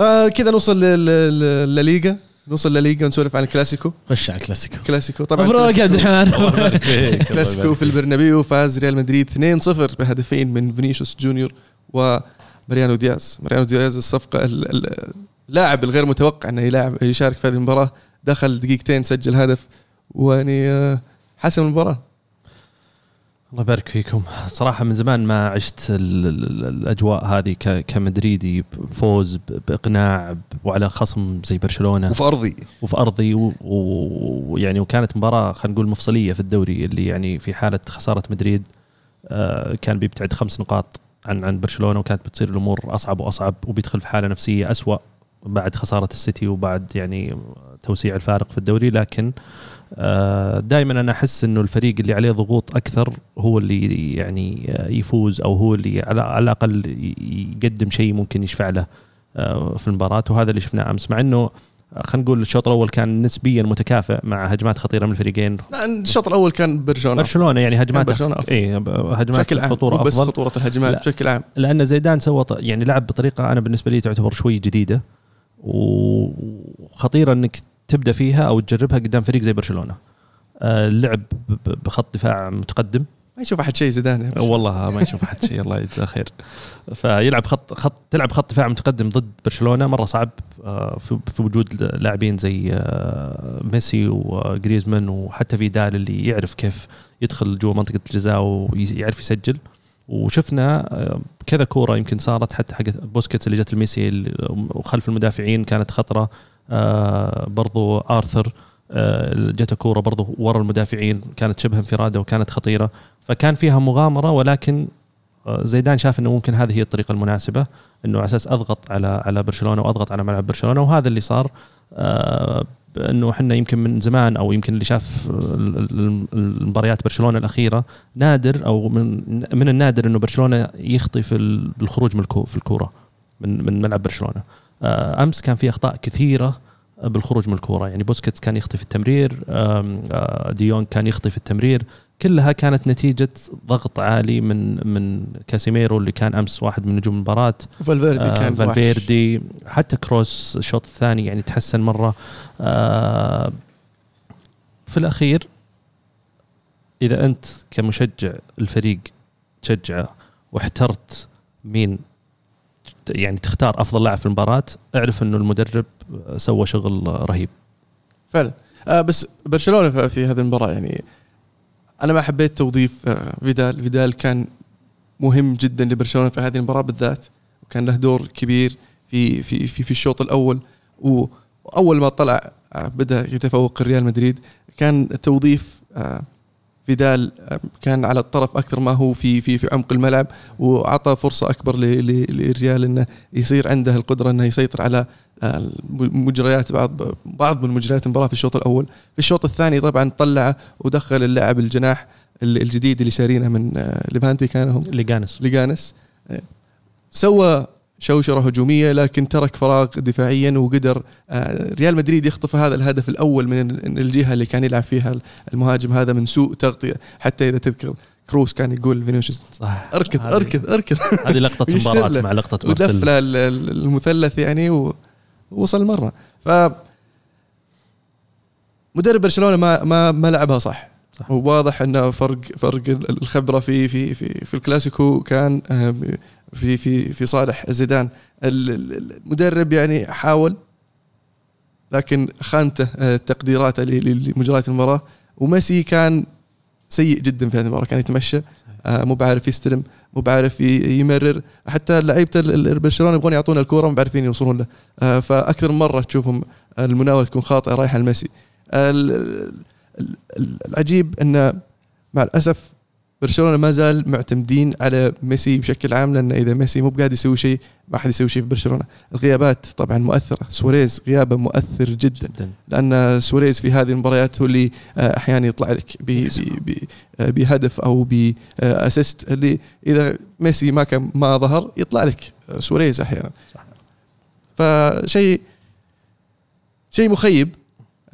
آه كذا نوصل للليغا. نوصل للليغا ونسولف عن الكلاسيكو. خش على الكلاسيكو. كلاسيكو. طبعا مبروك يا عبد الرحمن. كلاسيكو في البرنابيو. فاز ريال مدريد 2-0 بهدفين من فينيسيوس جونيور وماريانو دياز. ماريانو دياز الصفقة ال- ال- اللاعب الغير متوقع إنه يلعب يشارك في هذه المباراة. دخل دقيقتين سجل هدف. ويعني آه، حسم المباراة. الله يبارك فيكم. صراحة من زمان ما عشت ال- ال- الأجواء هذه كمدريدي فوز ب- بإقناع ب- وعلى خصم زي برشلونة. وفي أرضي. وفي و- ويعني وكانت مباراة خلينا نقول مفصلية في الدوري اللي يعني في حالة خسارة مدريد آه، كان بيبتعد خمس نقاط عن عن برشلونة وكانت بتصير الأمور أصعب وأصعب وبيدخل في حالة نفسية أسوأ بعد خسارة السيتي وبعد يعني توسيع الفارق في الدوري. لكن دائما أنا أحس إنه الفريق اللي عليه ضغوط أكثر هو اللي يعني آه، يفوز أو هو اللي على الأقل يقدم شيء ممكن يشفع له آه، في المباراة وهذا اللي شفناه أمس مع إنه آه، خلينا نقول الشوط الأول كان نسبيا متكافئ مع هجمات خطيرة من الفريقين الشوط الأول كان برشلونة برشلونة يعني هجمات برشلونة أفضل. اي هجمات بشكل عام خطورة بس أفضل خطورة الهجمات لا. بشكل عام لأن زيدان سوى يعني لعب بطريقة أنا بالنسبة لي تعتبر شوي جديدة وخطيرة إنك تبدأ فيها أو تجربها قدام فريق زي برشلونة. آه، اللعب بخط دفاع متقدم. ما يشوف أحد شيء زيدان. والله ما يشوف أحد شيء الله يجزاه خير. فيلعب خط خط تلعب خط دفاع متقدم ضد برشلونة مرة صعب آه، في وجود لاعبين زي آه، ميسي وجريزمان وحتى فيدال اللي يعرف كيف يدخل جوا منطقة الجزاء ويعرف يسجل. وشفنا كذا كورة يمكن صارت حتى حق بوسكيتس اللي جت لميسي اللي- وخلف المدافعين كانت خطرة. برضو آرثر آه، جته كوره برضو ورا المدافعين كانت شبه انفرادة وكانت خطيرة. فكان فيها مغامرة ولكن آه، زيدان شاف إنه ممكن هذه هي الطريقة المناسبة إنه على أساس أضغط على على برشلونة وأضغط على ملعب برشلونة وهذا اللي صار آه، إنه إحنا يمكن من زمان أو يمكن اللي شاف ال- ال- ال- المباريات برشلونة الأخيرة نادر أو من من النادر إنه برشلونة يخطي في ال- بالخروج من في الكورة من من ملعب برشلونة. آه، أمس كان في أخطاء كثيرة بالخروج من الكورة. يعني بوسكيتس كان يخطي في التمرير آه، ديون كان يخطي في التمرير. كلها كانت نتيجة ضغط عالي من من كاسيميرو اللي كان أمس واحد من نجوم المباراة. فالفيردي آه كان وحش. فالفيردي حتى كروس الشوط الثاني يعني تحسن مرة. آه في الأخير إذا أنت كمشجع الفريق تشجعه واحترت مين يعني تختار أفضل لاعب في المباراة اعرف إنه المدرب سوى شغل رهيب. فعلا. آه بس برشلونة في- هذه المباراة يعني أنا ما حبيت توظيف آه فيدال. فيدال كان مهم جدا لبرشلونة في هذه المباراة بالذات وكان له دور كبير في في في, في الشوط الأول. واول ما طلع آه بدأ يتفوق الريال مدريد كان توظيف آه فيدال كان على الطرف أكثر ما هو في في في عمق الملعب وأعطى فرصة أكبر للريال إنه يصير عنده القدرة إنه يسيطر على آه، مجريات بعض بعض من مجريات المباراة في الشوط الأول. في الشوط الثاني طبعا طلعه ودخل اللاعب الجناح ال- الجديد اللي شارينه من آه، ليفانتي كان هم ليجانس. ليجانس. سوى شوشرة هجومية لكن ترك فراغ دفاعيا وقدر آه، ريال مدريد يخطف هذا الهدف الأول من ال- الجهة اللي كان يلعب فيها المهاجم هذا من سوء تغطية. حتى إذا تذكر كروس كان يقول فينيسيوس صح. اركض هذه- اركض اركض. هذه لقطة مباراة. مع لقطة ودف مارسيلو له ال- المثلث يعني ووصل المرمى ف مدرب برشلونة ما ما ما لعبها صح. صح. وواضح انه فرق فرق ال- الخبرة في في في في الكلاسيكو كان آم، في في في صالح زيدان. ال- ال- المدرب يعني حاول لكن خانته آه، تقديراته لمجريات المباراة. وميسي كان سيء جدا في هذه المباراة كان يتمشى آه، مو بعارف يستلم مو بعارف يمرر. حتى لعيبة برشلونه يبغون يعطونا الكورة مو بعارفين يوصلون له. آه، فأكثر مرة تشوفهم المناوله تكون خاطئة رايحة لميسي. ال- ال- ال- العجيب انه مع الأسف برشلونة ما زال معتمدين على ميسي بشكل عام لأن إذا ميسي مو بقاعد يسوي شيء ما حد يسوي شيء في برشلونة. الغيابات طبعا مؤثرة. سواريز غيابه مؤثر جدا. جدا. لأن سواريز في هذه المباريات هو اللي آه، أحيانا يطلع لك آه، بهدف أو ب assist اللي إذا ميسي ما كان ما ظهر يطلع لك آه، سواريز أحيانا. فشيء شيء مخيب.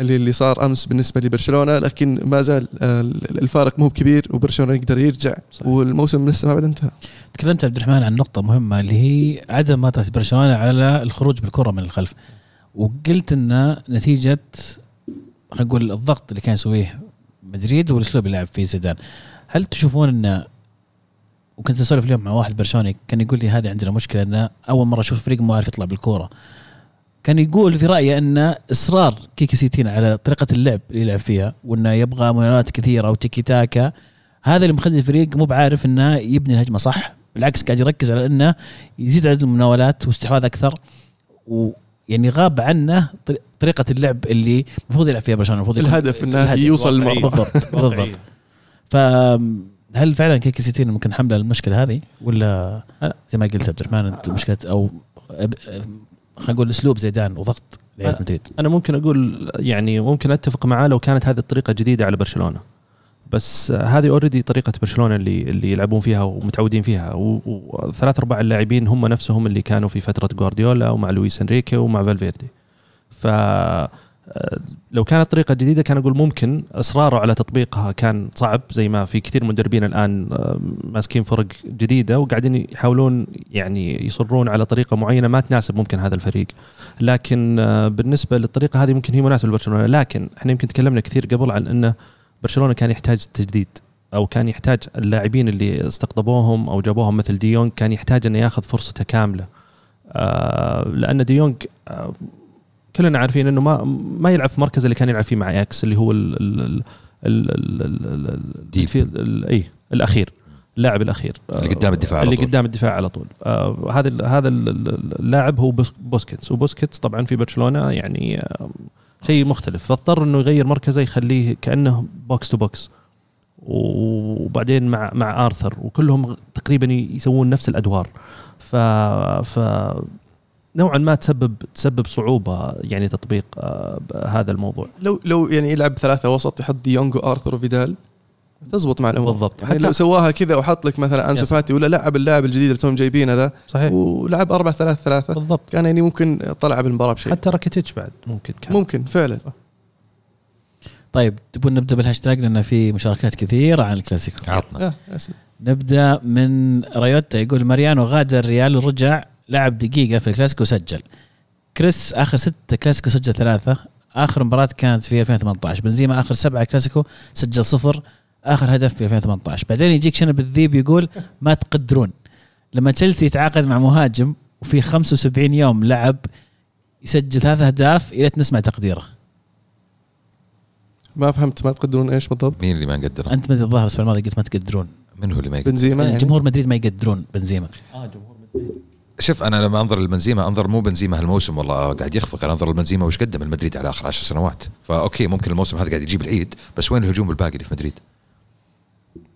اللي اللي صار أمس بالنسبة لبرشلونة لكن ما زال آه، الفارق مو كبير وبرشلونة يقدر يرجع صح. والموسم لسه ما بعد انتهى. تكلمت عبد الرحمن عن نقطة مهمة اللي هي عدم مهارة برشلونة على الخروج بالكرة من الخلف. وقلت إن نتيجة خلينا نقول الضغط اللي كان يسويه مدريد والأسلوب اللي لعب فيه زيدان. هل تشوفون انه وكنت أسولف اليوم مع واحد برشلوني كان يقول لي هذه عندنا مشكلة انه أول مرة أشوف فريق ما يعرف يطلع بالكورة. كان يقول في رأيه أن إصرار كيكي سيتين على طريقة اللعب اللي يلعب فيها وأنه يبغى مناولات كثيرة وتيكي تاكا. هذا اللي مخلي الفريق مو بعارف أنه يبني الهجمة صح بالعكس قاعد يركز على أنه يزيد عدد المناولات واستحواذ أكثر ويعني غاب عنه طري- طريقة اللعب اللي المفروض يلعب فيها برشلونة المفروض الهدف إنه. يوصل. المرمى بالضبط بالضبط. فهل فعلا كيكي سيتين ممكن حمله المشكلة هذه ولا زي ما قلت عبد الرحمن المشكلة أو خلينا نقول أسلوب زيدان وضغط أه. مدريد. أنا ممكن أقول يعني ممكن أتفق معاه لو كانت هذه الطريقة جديدة على برشلونة. بس هذه already طريقة برشلونة اللي اللي يلعبون فيها ومتعودين فيها. وثلاث أرباع اللاعبين هم نفسهم اللي كانوا في فترة جوارديولا ومع لويس إنريكي ومع فالفيردي. ف لو كانت طريقة جديدة كان أقول ممكن إصراره على تطبيقها كان صعب زي ما في كثير مدربين الآن آه، ماسكين فرق جديدة وقاعدين يحاولون يعني يصرون على طريقة معينة ما تناسب ممكن هذا الفريق. لكن آه، بالنسبة للطريقة هذه ممكن هي مناسبة لبرشلونة. لكن إحنا يمكن تكلمنا كثير قبل عن أنه برشلونة كان يحتاج تجديد أو كان يحتاج اللاعبين اللي استقطبوهم أو جابوهم مثل ديونج كان يحتاج أنه ياخذ فرصته كاملة. آه، لأن ديونج آه، كلنا عارفين إنه ما ما يلعب في مركز اللي كان يلعب فيه مع أياكس اللي هو ال ال ال اي الأخير اللاعب الأخير اللي قدام الدفاع على اللي طول. قدام الدفاع على طول. آه هذا هذا ال- ال- اللاعب هو بوس- بوسكيتس وبوسكيتس طبعا في برشلونة يعني آه شيء مختلف. فاضطر إنه يغير مركزه يخليه كأنه box to box وبعدين مع مع آرثر وكلهم تقريبا يسوون نفس الأدوار. ف ف نوعا ما تسبب تسبب صعوبة يعني تطبيق آه، هذا الموضوع. لو لو يعني يلعب ثلاثة وسط يحط ديونج وارثر وفيدال تزبط معه الأمور. بالضبط. يعني لو سواها كذا وحط لك مثلا أنسو. فاتي ولا لعب اللاعب الجديد اللي توم جايبينه ذا صحيح. ولعب 4 3 3 بالضبط. كان يعني ممكن طلع بالمباراة بشيء. حتى راكيتيتش بعد ممكن كان. ممكن فعلا. طيب تبون نبدأ بالهاشتاج؟ لأن في مشاركات كثيرة عن الكلاسيكو. عطنا آه. نبدأ من ريوتا يقول ماريانو غادر الريال ورجع لعب دقيقة في الكلاسيكو وسجل. كريس آخر ستة كلاسيكو سجل ثلاثة. آخر مباراة كانت في 2018 بنزيما آخر سبعة كلاسيكو سجل صفر. آخر هدف في 2018 بعدين يجيك شنب الذيب يقول ما تقدرون. لما تشيلسي يتعاقد مع مهاجم وفي 75 يوم لعب يسجل ثلاث أهداف إلى نسمع تقديره. ما فهمت ما تقدرون إيش بالضبط؟ مين اللي ما نقدره؟ أنت ما الظاهر الأسبوع الماضي قلت ما تقدرون. من هو اللي ما يقدر؟ بنزيما يعني؟ جمهور مدريد ما يقدرون بنزيما. شوف أنا لما أنظر للبنزيما أنظر مو بنزيما هالموسم والله قاعد يخفق أنا أنظر للبنزيما وش قدم المدريد على آخر عشر سنوات فأوكي ممكن الموسم هذا قاعد يجيب العيد بس وين الهجوم الباقي اللي في مدريد؟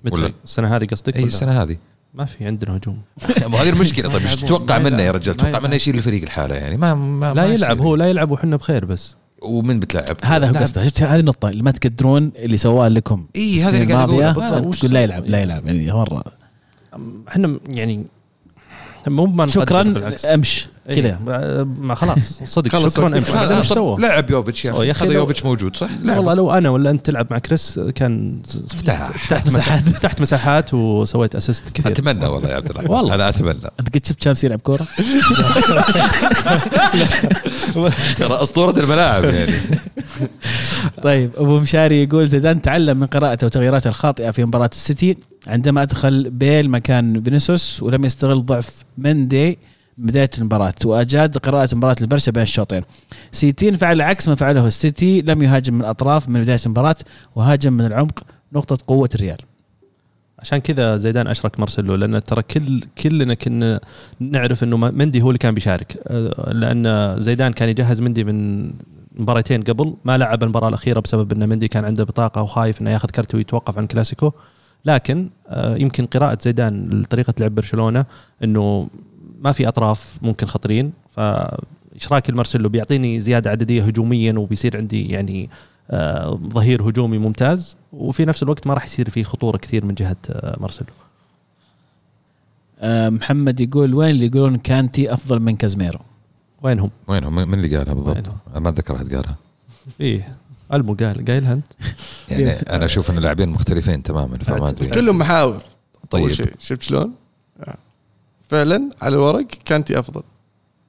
متى السنة هذه قصدك إي؟ السنة هذه ما في عندنا هجوم مو هذه المشكلة طيب إيش تتوقع منه يا رجال؟ تتوقع. منه يشيل الفريق الحالة يعني ما, ما لا ما يلعب. هو لا يلعب وحنا بخير بس ومن بتلعب؟ هذا هو. قصده شفت هذه النقطة اللي ما تقدرون اللي سواه لكم إي هذا اللي قاعد أقوله. تقول لا يلعب لا يلعب يعني مرة إحنا يعني مو ما شكرا. أمش كذا. إيه، ما- ما خلاص صدق. شكرا سوى؟ لعب يوفيتش يا أخي. هذا يوفيتش موجود صح؟ لا والله لو أنا ولا أنت تلعب مع كريس كان فتحت فتحت مساحات. فتحت مساحات وسويت assist كثير. أتمنى والله يا عبد الرحمن. والله. أنا أتمنى. انت قد شفت شامسي يلعب كورة؟ ترى أسطورة الملاعب يعني. طيب أبو مشاري يقول زيدان تعلم من قراءته وتغييراته الخاطئة في مباراة السيتي عندما أدخل بيل مكان فينيسيوس ولم يستغل ضعف مندي من بداية المباراة وأجاد قراءة مباراة البرشا بين الشوطين. سيتين فعل عكس ما فعله السيتي لم يهاجم من الأطراف من بداية المباراة وهاجم من العمق نقطة قوة الريال. عشان كذا زيدان أشرك مارسيلو لأن ترى كل كلنا كنا نعرف إنه مندي هو اللي كان بيشارك أه، لأن زيدان كان يجهز مندي من مباراتين قبل ما لعب المباراة الأخيرة بسبب إن مندي كان عنده بطاقة وخايف إنه ياخذ كرت ويتوقف عن كلاسيكو لكن آه، يمكن قراءة زيدان لطريقة لعب برشلونة إنه ما في أطراف ممكن خطرين فاشراك المارسيلو بيعطيني زيادة عددية هجوميا وبيصير عندي يعني آه، ظهير هجومي ممتاز وفي نفس الوقت ما راح يصير في خطورة كثير من جهة آه، مارسيلو. آه، محمد يقول وين اللي يقولون كانتي أفضل من كازميرو؟ وينهم؟ وينهم؟ من اللي قالها بالضبط؟ ما أتذكر أحد قالها. إيه ألمو قال قايلها انت يعني أنا أشوف إن اللاعبين مختلفين تماما فما أدري. كلهم محاور. طيب. شفت شلون؟ فعلا على الورق كانتي أفضل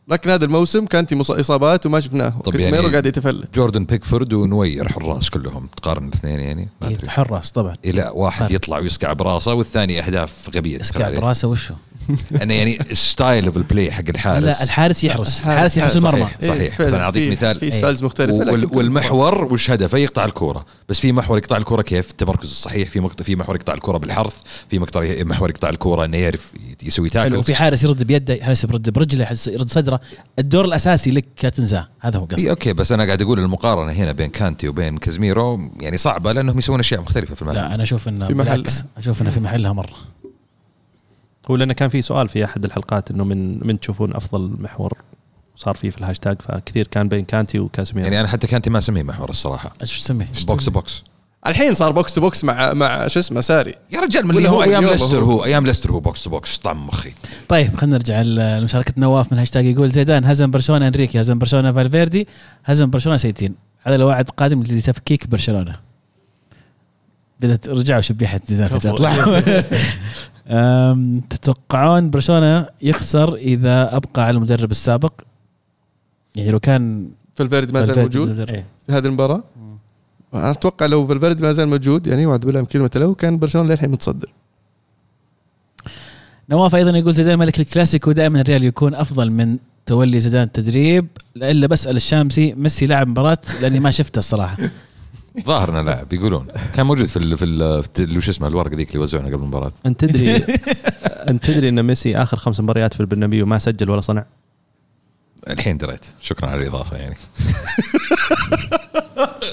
لكن هذا الموسم كانتي مص- إصابات وما شفناه طب كاسميرو يعني- قاعد يتفلت جوردن بيكفورد ونوير حراس كلهم تقارن الاثنين يعني ما إيه، أدري حراس طبعا لا واحد فرق. يطلع ويسقع براسه والثاني أهداف غبية عليه. براسه وشو؟ أنا يعني style of ال play حق الحارس. لا الحارس يحرس. الحارس يحرس المرمى. صحيح. إيه، بس فعلاً. أنا أعطيك في- مثال. في إيه. styles مختلفة والمحور وش هدفه؟ يقطع الكوره بس في محور يقطع الكوره كيف؟ التمركز الصحيح في مقطع في محور يقطع الكوره بالحرث. في مقطع محور يقطع الكوره إنه يعرف يسوي tackle وفي حارس يرد بيده حارس يرد برجله حارس يرد صدره. الدور الأساسي لك لا تنساه. هذا هو إيه قصدي أوكي. بس أنا قاعد أقول المقارنة هنا بين كانتي وبين كازميرو يعني صعبة لأنهم يسوون أشياء مختلفة في الملعب. لا أنا أشوف إنه في محل. بالعكس. أشوف إنه في محلها مرة. هو لأنه كان في سؤال في أحد الحلقات إنه من من تشوفون أفضل محور صار فيه في الهاشتاج فكثير كان بين كانتي وكاسيميرو يعني أنا حتى كانتي ما أسميه محور الصراحة. إيش تسميه؟ box to box الحين صار box to box مع مع شو اسمه ساري. يا رجال من اللي هو هو أيام ليستر هو. أيام ليستر هو box to box طعم مخي طيب خلينا نرجع لمشاركة نواف من هاشتاج يقول زيدان هزم برشلونة أنريكي هزم برشلونة فالفيردي هزم برشلونة سيتين. هذا الوعد قادم لتفكيك برشلونة. بدات رجعوا شبيحة زيدان فجاه طلعوا تتوقعون برشلونة يخسر إذا أبقى على المدرب السابق؟ يعني لو كان فالفيردي ما زال موجود المدرب. إيه. في هذه المباراة. أنا أتوقع لو فالفيردي ما زال موجود يعني وعد بالله من كلمة لو كان برشلونة للحين متصدر. نواف أيضا يقول زيدان ملك الكلاسيكو دائما الريال يكون أفضل من تولي زيدان التدريب. إلا بسأل الشامسي ميسي لعب مباراة لأني ما شفتها الصراحة. ظاهر انه لاعب يقولون. كان موجود في ال في ال في ال- وش اسمه الورقه ذيك اللي وزعونا قبل المباراة. أنت تدري أنت تدري إن ميسي آخر خمس مباريات في البرنابيو ما سجل ولا صنع؟ الحين دريت. شكرا على الإضافة يعني.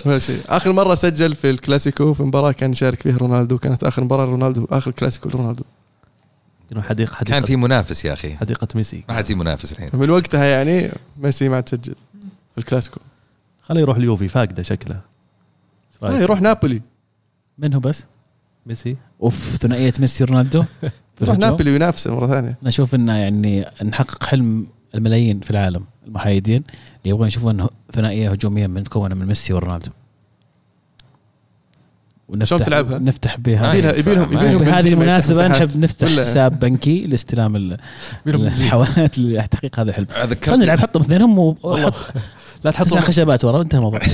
ولا شيء آخر مرة سجل في الكلاسيكو في مباراة كان يشارك فيها رونالدو. كانت آخر مباراة رونالدو آخر كلاسيكو لرونالدو. إنه حديقه حديقه كان في منافس يا أخي. حديقة ميسي. ما حد في منافس الحين. فمن وقتها يعني ميسي ما عاد تسجل في الكلاسيكو. خليه يروح اليوفي فاقده شكله؟ آه يروح نابولي. من هو بس. ميسي. وفي ثنائية ميسي رونالدو. يروح نابولي وينافسه مرة ثانية. أنا أشوف إنه يعني نحقق حلم الملايين في العالم المحايدين. اللي يبغون يشوفون ثنائية هجومية مكونه من ميسي ورونالدو. ونفتح شلون تلعبها؟ نفتح بها. يبيلها- يبيلهم- يبيلهم. بهذه مساحات. نحب نفتح حساب بنكي لاستلام. الحوالات لتحقيق هذا الحلم. خلينا نلعب حطهم اثنينهم وحط لا تسع تحط خشبات ورا وانتهى الموضوع.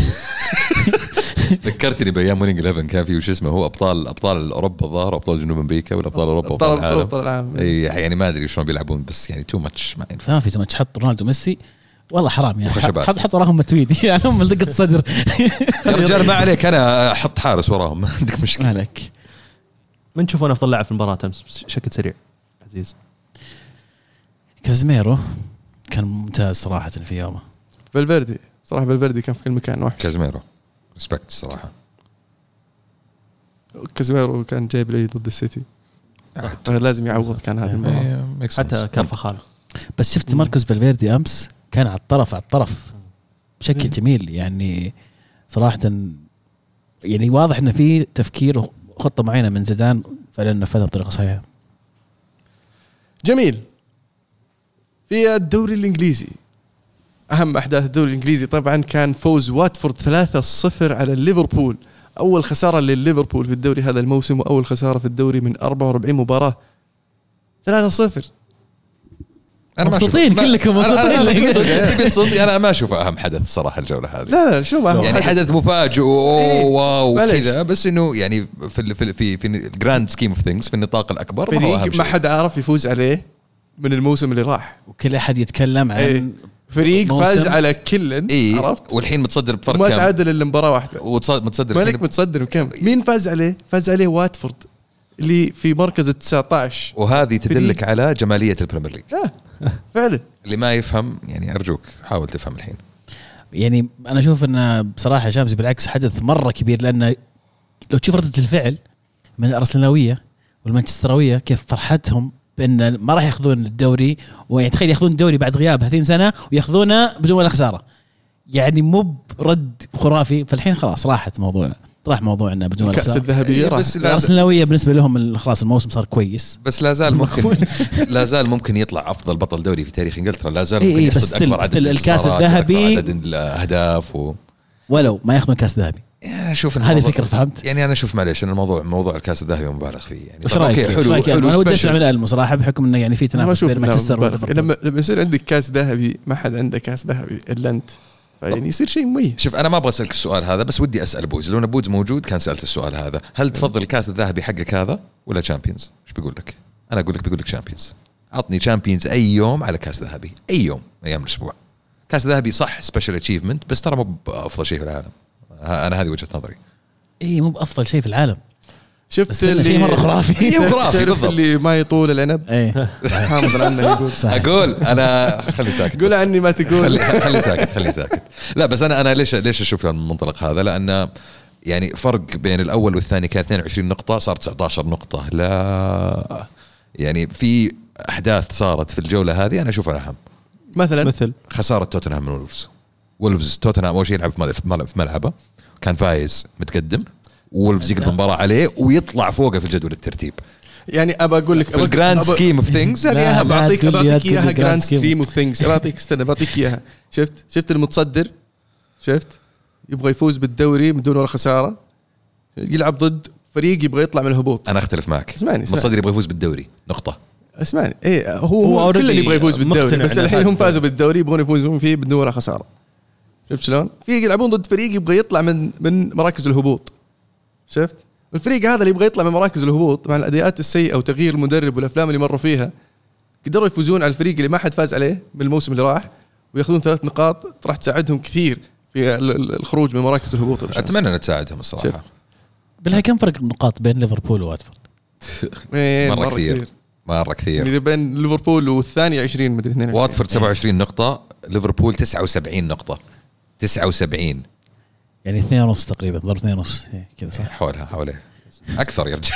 ذكرتني بايام Winning 11 كان في وش اسمه هو أبطال أبطال أوروبا الظاهر أبطال جنوب أمريكا ولا أبطال أوروبا أبطال العالم. أبطال العالم. إي يعني ما أدري شلون بيلعبون بس يعني too much ما ينفع فما في too much حط رونالدو ميسي والله حرام يعني. وخشبات. حط حط وراهم متويد يعني هم دقه الصدر يا رجال ما عليك أنا أحط حارس وراهم. ما عندك مشكلة. مالك من تشوفون أفضل لاعب في المباراة؟ أمس بشكل سريع. عزيز. كازميرو كان ممتاز صراحة في يومه. فالفيردي. صراحة فالفيردي كان في كل مكان وحش كازميرو. respect الصراحه كازيميرو كان جايب لي ضد السيتي. لازم يعوض كان هذه المباراه إيه،. حتى كارفخال بس شفت تمركز فالفيردي أمس كان على الطرف على الطرف. بشكل مم. جميل يعني صراحة يعني واضح إنه في تفكير وخطه معينة من زيدان فعلا نفذها بطريقة صحيحة. جميل. في الدوري الإنجليزي. أهم أحداث الدوري الإنجليزي طبعا كان فوز واتفورد 3-0 على ليفربول أول خسارة لليفربول في الدوري هذا الموسم وأول خسارة في الدوري من 44 مباراة 3-0 أنا ما أشوف- مبسوطين كلكم مبسوطين. تبي الصدق أنا ما أشوف أهم حدث الصراحه الجولة هذه لا لا شو ما هو يعني حدث. حدث مفاجئ إيه، wow معليش. كذا بس إنه يعني في في في في ال grand scheme of things في النطاق الأكبر اهم فريق ما حد عارف يفوز عليه من الموسم اللي راح وكل أحد يتكلم إيه. عن فريق موسم. فاز على كل اي عرفت؟ والحين متصدر بفرق ما تعادل إلا مباراة واحدة. ومتصدر مالك متصدر وكم مين فاز عليه؟ فاز عليه واتفورد اللي في مركز ال 19 وهذه تدلك على جمالية ال Premier League. آه فعلا. اللي ما يفهم يعني أرجوك حاول تفهم الحين. يعني أنا أشوف انه بصراحة شامسي بالعكس حدث مرة كبير لأنه لو تشوف ردة الفعل من الارسنالويه والمانشستراوية كيف فرحتهم بأن ما راح يأخذون الدوري ويعني تخيل يأخذون الدوري بعد غياب 30 سنة ويأخذونه بدون ولا خسارة. يعني مو برد خرافي فالحين خلاص راحت موضوع راح موضوع انه بدون ولا الكاس خسارة. الذهبية إيه، راح. بس لا- الارسنالويه بالنسبة لهم خلاص الموسم صار كويس. بس لا زال ممكن لا زال ممكن يطلع أفضل بطل دوري في تاريخ إنجلترا. لا زال إيه ممكن إيه، بس يحصد أكبر عدد الكاس الذهبي- الأهداف و... ولو ما ياخذون كاس ذهبي. يعني أنا أشوف هذه الفكرة، فهمت؟ يعني أنا أشوف معليش أن الموضوع موضوع الكاس الذهبي مبالغ فيه يعني. وش رأيك حلو رأيك حلو أنا ودي. أسمع من الم صراحة بحكم إنه يعني في تنافس بين مانشستر لما لما يصير عندك كاس ذهبي ما حد عنده كاس ذهبي إلا أنت. فيعني يصير شيء مميز. شوف أنا ما أبغى أسألك السؤال هذا بس ودي أسأل بوز. لو بوز موجود كان سألت السؤال هذا. هل تفضل الكاس الذهبي حقك هذا ولا Champions إيش بيقول لك؟ أنا أقول لك بيقول لك Champions عطني Champions أي يوم على كاس ذهبي أي يوم أيام الأسبوع. كاس ذهبي صح special achievement بس ترى مو بافضل شيء في العالم. أنا هذه وجهة نظري. اي مو بأفضل شيء في العالم. شفت بس إنه شيء مرة خرافي. خرافي بالضبط. اللي ما يطول العنب؟ إيه. حامض عنه يقول صح. أقول أنا خلي ساكت. قول عني ما تقول. خلي ساكت خلي ساكت. لا بس أنا أنا ليش ليش أشوف من المنطلق هذا؟ لأن يعني فرق بين الأول والثاني كان 22 نقطة صار 19 نقطة. لا يعني في أحداث صارت في الجولة هذه أنا أشوفها أهم. مثلا مثل خسارة توتنهام من وولفز. وولفز توتنهام أول شيء يلعب في ملعب- في ملعب- في ملعبه. كان فايز متقدم. وولفز يقلب المباراه عليه ويطلع فوقه في الجدول الترتيب. يعني أبى أقول لك في ال grand scheme of things لا. بعطيك بعطيك إياها grand. scheme of things بعطيك استنى بعطيك إياها. شفت؟ شفت المتصدر؟ شفت؟ يبغى يفوز بالدوري بدون ولا خسارة. يلعب ضد فريق يبغى يطلع من الهبوط. أنا أختلف معك. اسمعني اسمعني. متصدر يبغى يفوز بالدوري. نقطة. اسمعني إيه هو, هو هو كل اللي يبغى يفوز بالدوري بس الحين هم. فازوا بالدوري يبغون يفوزون فيه بدون ولا خسارة شفت شلون؟ في يلعبون ضد فريق يبغى يطلع من من مراكز الهبوط شفت؟ الفريق هذا اللي يبغى يطلع من مراكز الهبوط مع الأداءات السيئة وتغيير المدرب والأفلام اللي مروا فيها قدروا يفوزون على الفريق اللي ما حد فاز عليه من الموسم اللي راح وياخذون ثلاث نقاط راح تساعدهم كثير في ال- ال- الخروج من مراكز الهبوط أتمنى ان تساعدهم الصراحة. بالله كم فرق النقاط بين ليفربول وواتفورد؟ إيه، مرة كثير مرة يعني كثير إذا بين ليفربول والثاني 20 مدري 22 واتفورد 27 نقطة ليفربول 79 نقطة. 79 يعني اثنين ونص تقريبا ضرب اثنين ونص إيه، كذا صح؟ حولها حواليه أكثر يا رجال.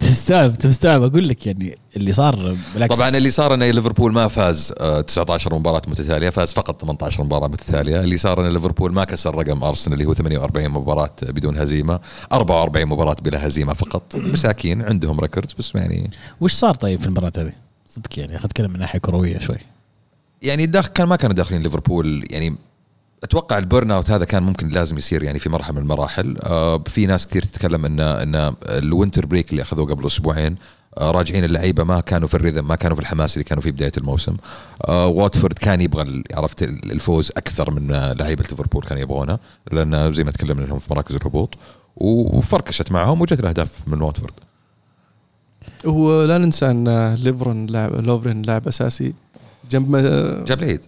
تستوعب تستوعب أقول لك يعني اللي صار بالعكس. طبعا اللي صار إن ليفربول ما فاز آه، 19 مباراة متتالية فاز فقط 18 مباراة متتالية. اللي صار إن ليفربول ما كسر رقم أرسنال اللي هو 48 مباراة بدون هزيمة 44 مباراة بلا هزيمة فقط. مساكين عندهم records بس يعني وش صار طيب في المباراة هذه؟ صدق يعني خلينا نتكلم من ناحية كروية شوي. يعني داخل كان ما كانوا داخلين ليفربول يعني أتوقع ال burnout هذا كان ممكن لازم يصير يعني في مرحلة من المراحل. آه في ناس كثير تتكلم ان إن ال winter break اللي أخذوه قبل أسبوعين آه راجعين اللعيبة ما كانوا في ال rhythm ما كانوا في الحماس اللي كانوا في بداية الموسم. آه واتفورد كان يبغى عرفت ال- الفوز أكثر من لعيبة ليفربول كانوا يبغونه لأن زي ما تكلمنا إنهم في مراكز الهبوط. وفركشت معهم وجت الأهداف من واتفورد. ولا ننسى إن لوفرن لاعب لوفرن لاعب أساسي جنب جاب العيد.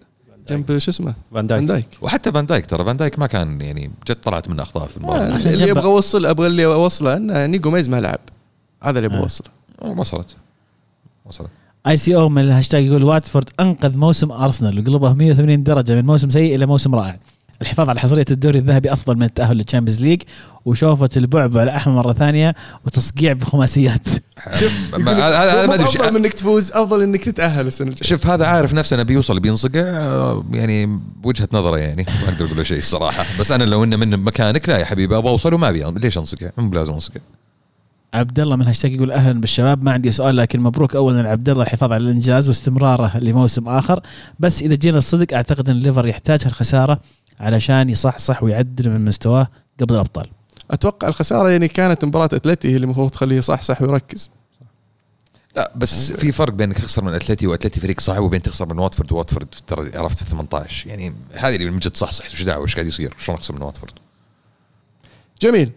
جنب شو اسمه؟ فان فان دايك. دايك. وحتى فان دايك ترى فان دايك ما كان يعني جت طلعت منه أخطاء في المباراة. آه، عشان اللي. أبغى اوصل أبغى اللي اوصله إن جو جوميز ما لعب. هذا اللي أبغى آه. اوصله وصلت وصلت آي سي أو من الهاشتاج يقول واتفورد أنقذ موسم أرسنال وقلبه 180 درجة من موسم سيء إلى موسم رائع. الحفاظ على حصرية الدوري الذهبي أفضل من التأهل لل Champions League وشوفه البعبع الاحمر مرة ثانية وتصقيع بخماسيات. شوف هذا- ما إيش- أفضل من انك تفوز أفضل إنك تتأهل السنة الجاية. شوف هذا عارف نفسه إنه بيوصل بينصقع آه، يعني بوجهه نظره يعني. ما أقدر أقول له شيء الصراحه بس أنا لو إنه من مكانك لا يا حبيبي أبغى اوصل وما أبي. ليش أنصقع؟ مو بلازم أنصقع. عبد الله من هاشتاج يقول أهلا بالشباب. ما عندي سؤال لكن مبروك اولا عبد الله الحفاظ على الإنجاز واستمراره لموسم آخر. بس إذا جينا الصدق أعتقد إن الليفر يحتاج هالخساره علشان يصحصح ويعدل من مستواه قبل الأبطال. أتوقع الخسارة يعني كانت مباراة أتلتي هي اللي المفروض تخليه صح صح ويركز. لا بس في فرق بين انك تخسر من أتلتي وأتلتي فريق صعب وبين تخسر من واتفورد وواتفورد ترى عرفت في 18 يعني هذه اللي من جد صح صح وش دعوة؟ وش قاعد يصير؟ شلون أخسر من واتفورد؟ جميل.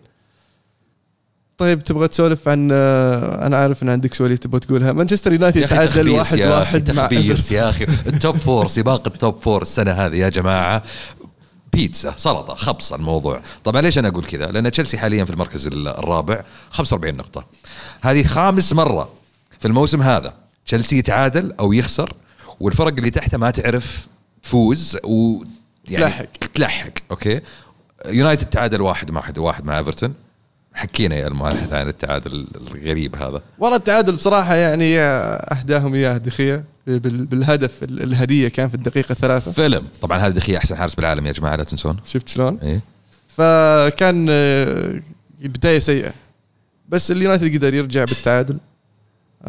طيب تبغى تسولف عن آه، أنا عارف إن عندك سؤال تبغى تقولها. مانشستر يونايتد تعادل واحد يا واحد مع تخبيص. يا أخي. ال top four سباق ال top four السنة هذه يا جماعة. بيتزا سلطة خبص الموضوع. طبعا ليش أنا أقول كذا؟ لأن تشيلسي حاليا في المركز الرابع 45 نقطة. هذه خامس مرة في الموسم هذا. تشيلسي يتعادل أو يخسر والفرق اللي تحته ما تعرف تفوز و يعني تلحق. تلحق أوكي؟ يونايتد تعادل واحد مع واحد واحد مع إيفرتون. حكينا يا المؤلف عن التعادل الغريب هذا. والله التعادل بصراحة يعني أهداهم اياه دي خيا بال- بالهدف ال- الهدية كان في الدقيقة ثلاثة فيلم. طبعا هذا دي خيا أحسن حارس بالعالم يا جماعة لا تنسون. شفت شلون؟ إيه. فكان آه، البدايه سيئة. بس اليونايتد قدر يرجع بالتعادل.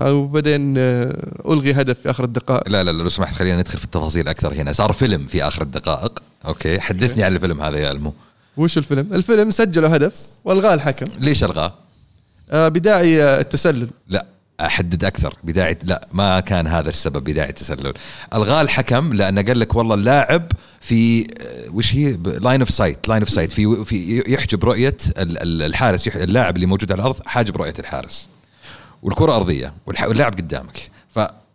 وبعدين آه، ألغي هدف في آخر الدقائق. لا لا لا لو سمحت خلينا ندخل في التفاصيل أكثر هنا. صار فيلم في آخر الدقائق. أوكي. حدثني عن الفيلم هذا يا ألمو. وش الفيلم؟ الفيلم سجلوا هدف والغاه الحكم. ليش ألغاه؟ آه، بداعي آه، التسلل. لا أحدد أكثر. بدايه لا ما كان هذا السبب بدايه التسلل. ألغاه الحكم لأنه قال لك والله اللاعب في آه، وش هي؟ line of sight line of sight في في يحجب رؤية ال- ال- الحارس يح- اللاعب اللي موجود على الأرض حاجب رؤية الحارس. والكرة أرضية والح- واللاعب قدامك.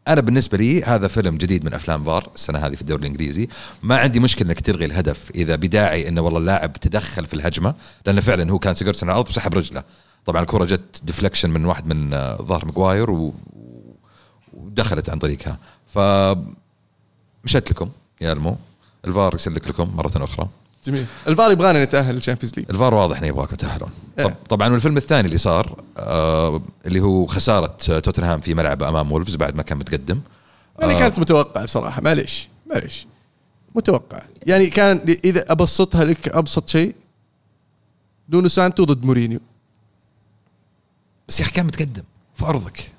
فانا بالنسبة لي هذا فيلم جديد من أفلام فار السنة هذه في الدوري الإنجليزي. ما عندي مشكلة إنك تلغي الهدف إذا بداعي إنه والله اللاعب تدخل في الهجمة لأنه فعلا هو كان سيجوردسون على الأرض وسحب رجله. طبعا الكره جت deflection من واحد من آه، ظهر ماجواير و... ودخلت عن طريقها. ف مشت لكم يا المو. الفار يسلك لكم مرة أخرى. جميل. الفار يبغانا نتأهل لل Champions League الفار واضح إنه يبغاكم تأهلون. إيه. طب طبعا والفيلم الثاني اللي صار آه اللي هو خسارة آه، توتنهام في ملعب أمام وولفز بعد ما كان متقدم. يعني. كانت متوقعة بصراحة. معليش معليش. متوقع يعني كان إذا أبسطها لك أبسط شيء نونو سانتو ضد مورينيو. بس يا أخي كان متقدم. في أرضك.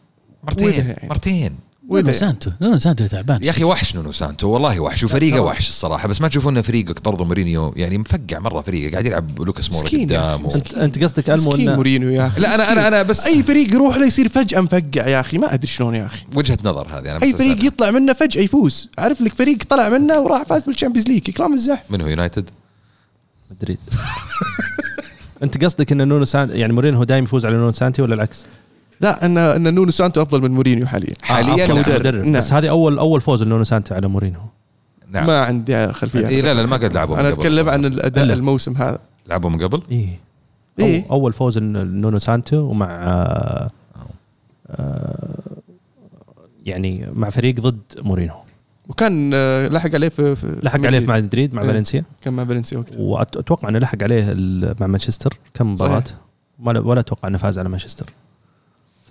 مرتين. يعني. مرتين. نونو سانتو. نونو سانتو تعبان. يا أخي وحش نونو سانتو والله وحش وفريقة. وحش الصراحة بس ما تشوفون إن فريقك برضو مورينيو يعني مفقع مرة فريقه قاعد يلعب لوكاس مورا قدام و... انت أنت قصدك ألمو مسكين انه مورينيو يا أخي لا أنا. أنا أنا بس أي فريق يروح له يصير فجأة مفقع يا أخي ما أدري شلون يا أخي. وجهة نظر هذه أنا بس اي فريق أسألها. يطلع منه فجأة يفوز. عارف لك فريق طلع منه وراح فاز بال Champions League كلام الزحف. من هو يونايتد؟ مدريد. أنت قصدك إن نونو سانتي يعني مورينهو دايم يفوز على نونو سانتي ولا العكس؟ لا ان إن نونو سانتو أفضل من مورينيو حاليا. حاليا آه، نعم. كمدرب نعم. بس هذه اول أول فوز لنونو سانتي على مورينهو نعم. ما عندي خلفية. إيه لا لا ما قد لعبوا أنا. أتكلم عن الأداء. الموسم هذا. لعبوا من قبل إيه إيه. أول فوز لنونو سانتو ومع آه، آه، يعني مع فريق ضد مورينهو وكان آه، لحق عليه في, في لحق عليه في مدريد. مع إيه. فالنسيا. كان مع فالنسيا وقتها. واتوقع إنه لحق عليه مع مانشستر. كم مباراة؟ صحيح. ولا ولا أتوقع إنه فاز على مانشستر.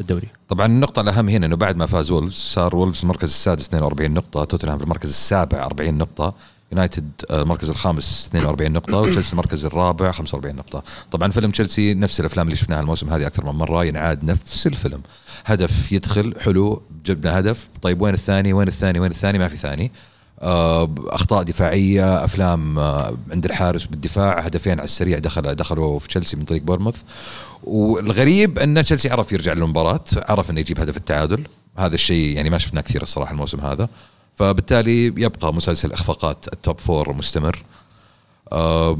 الدوري. طبعا النقطة الأهم هنا أنه بعد ما فاز وولفز صار وولفز المركز السادس 42 نقطة توتنهام في المركز السابع 40 نقطة يونايتد آه، المركز الخامس 42 نقطة وتشيلسي المركز الرابع 45 نقطة. طبعا فيلم تشيلسي نفس الأفلام اللي شفناها الموسم هذه أكثر من مرة ينعاد نفس الفيلم. هدف يدخل حلو جبنا هدف طيب وين الثاني وين الثاني وين الثاني؟ ما في ثاني. أخطاء دفاعية أفلام آه، عند الحارس بالدفاع هدفين على السريع دخل دخلوا في تشيلسي من طريق بورموث والغريب أن تشيلسي عرف يرجع للمباراة عرف إنه يجيب هدف التعادل. هذا الشيء يعني ما شفناه كثير الصراحة الموسم هذا. فبالتالي يبقى مسلسل إخفاقات ال top four مستمر. آه،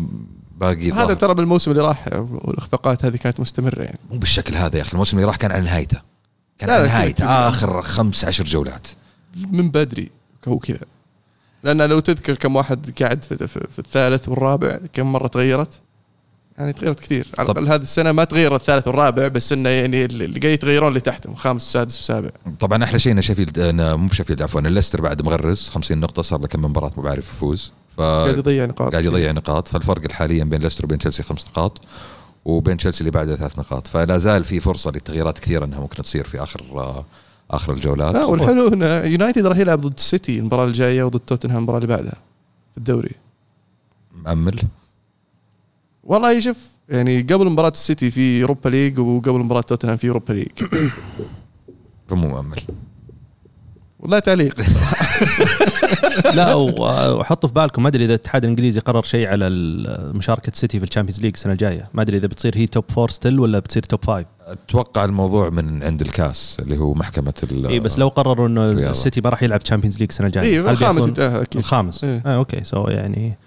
باقي هذا ترى بالموسم اللي راح والإخفاقات هذه كانت مستمرة يعني. مو بالشكل هذا يا أخي الموسم اللي راح كان على نهايته. كان على نهايته. آخر خمس عشر جولات. من بدري هو كذا. لأن لو تذكر كم واحد قاعد في, في, في الثالث والرابع كم مرة تغيرت؟ يعني تغيرت كثير. على الأقل هذه السنة ما تغير الثالث والرابع بس إنه يعني اللي قاعد يتغيرون اللي تحتهم الخامس والسادس والسابع. طبعا أحلى شيء ان شيفيلد إن مو بشيفيلد عفوا إن ليستر بعد مغرز 50 نقطة صار له كم مباراة مو بعرف يفوز. ف قاعد يضيع نقاط قاعد يضيع نقاط. فالفرق حاليا بين ليستر وبين تشيلسي خمس نقاط وبين تشيلسي اللي بعده ثلاث نقاط. فلا زال في فرصة للتغييرات كثيرة إنها ممكن تصير في آخر آه، آخر الجولات. لا والحلو هنا يونايتد راح يلعب ضد السيتي المباراة الجاية وضد توتنهام المباراة اللي بعدها في الدوري. مأمل. والله شوف يعني قبل مباراة السيتي في Europa League وقبل مباراة توتنهام في Europa League. فمو مؤمل ولا تعليق. لا وحطوا في بالكم ما أدري إذا الاتحاد الإنجليزي قرر شيء على مشاركة سيتي في ال Champions League السنة الجاية. ما أدري إذا بتصير هي top four still ولا بتصير top five. أتوقع الموضوع من عند ال CAS اللي هو محكمة ال- اي بس لو قرروا إنه. السيتي ما راح يلعب Champions League السنة الجاية. اي الخامس يتاهل أكيد. الخامس. إيه. آه okay. so يعني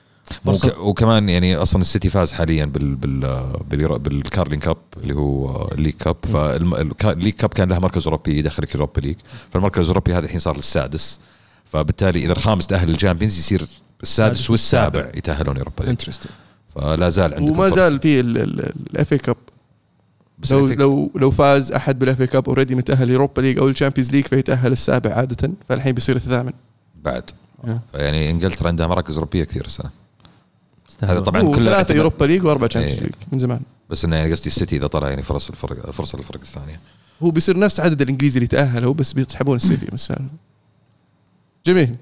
وك وكمان يعني أصلا السيتي فاز حاليا بال بال بال Carling Cup اللي هو ال League Cup. فال League Cup كان لها مركز أوروبي يدخلك ال Europa League. فالمركز الأوروبي هذا الحين صار للسادس. فبالتالي إذا الخامس تأهل لل Champions يصير السادس والسابع. يتأهلون Europa League. interesting فلا زال عندك وما زال في ال FA Cup بس لو لو لو فاز أحد بال FA Cup already متأهل Europa League أو ال Champions League فيتأهل السابع عادة فالحين بيصير الثامن. بعد. فيعني إنجلترا عندها مراكز أوروبية كثير السنة. هذا طبعا كلها ثلاثة Europa League وأربعة Champions إيه. League من زمان. بس إنه يعني قصدي السيتي إذا طلع يعني فرص الفرق فرصة للفرق الثانية. هو بيصير نفس عدد الإنجليزي اللي تاهلوا بس بيسحبون السيتي من السالفة. جميل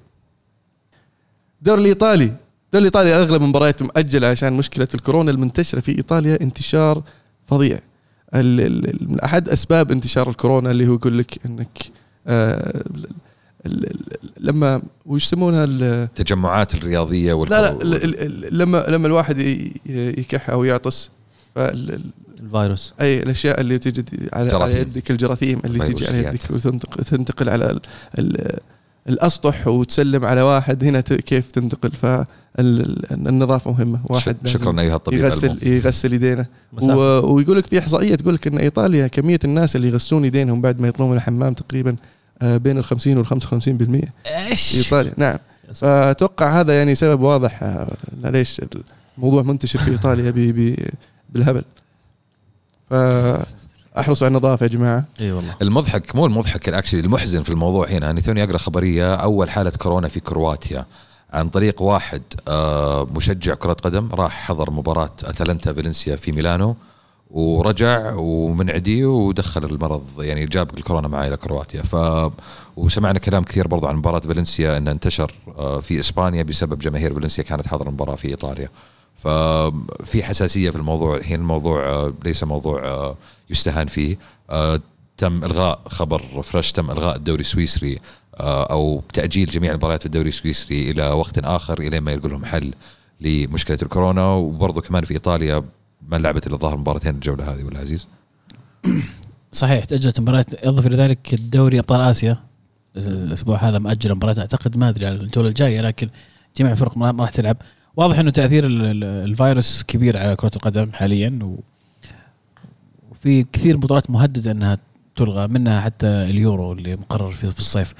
الدوري الإيطالي الدوري الإيطالي أغلب مبارياته مؤجلة عشان مشكلة الكورونا المنتشرة في إيطاليا انتشار فظيع ال- ال- ال- من أحد أسباب انتشار الكورونا اللي هو يقول لك إنك آه لما وش يسمونها ال- التجمعات الرياضية لا لا لما لما الواحد ي- يكح أو يعطس الفيروس أي الأشياء اللي تجي على, على. يدك الجراثيم اللي تجي على. يدك وتنتقل تنتقل على الأسطح وتسلم على واحد هنا ت- كيف تنتقل؟ فالنظافة مهمة واحد شكرا ايها الطبيب يغسل ألمو. يغسل يدينه. ويقول لك في إحصائية تقول لك إن إيطاليا كمية الناس اللي يغسلون يدينهم بعد ما يطلعون من الحمام تقريبا آه، بين ال 50 وال 55% في إيش؟ إيطاليا. نعم. فأتوقع هذا يعني سبب واضح آه، ليش الموضوع منتشر في إيطاليا بي بي بالهبل. فاحرصوا على النظافة يا جماعة. إي والله. المضحك مو المضحك ال actually المحزن في الموضوع هنا. اني توني أقرأ خبرية. أول حالة كورونا في كرواتيا. عن طريق واحد آه، مشجع كرة قدم راح حضر مباراة أتلانتا فالنسيا في ميلانو ورجع ومنعدي ودخل المرض يعني جاب الكورونا معاه إلى كرواتيا. ف وسمعنا كلام كثير برضو عن مباراة فالنسيا إنه انتشر آه، في إسبانيا بسبب جماهير فالنسيا كانت حاضرة المباراة في إيطاليا. ففي حساسية في الموضوع الحين الموضوع آه، ليس موضوع آه، يستهان فيه. آه، تم إلغاء خبر فريش تم إلغاء الدوري السويسري أو تأجيل جميع المباريات في الدوري السويسري إلى وقت آخر إلى ما يلقوا لهم حل لمشكلة الكورونا. وبرضه كمان في إيطاليا ما لعبت إلا الظاهر مباراتين الجولة هذه ولا عزيز؟ صحيح تأجلت مباريات اضف إلى ذلك الدوري أبطال آسيا. الأسبوع هذا مأجل مباراة أعتقد ما أدري على الجولة الجاية لكن جميع الفرق ما راح تلعب. واضح إنه تأثير ال- ال- الفيروس كبير على كرة القدم حاليا وفي كثير بطولات مهددة إنها تلغى منها حتى اليورو اللي مقرر في, في الصيف.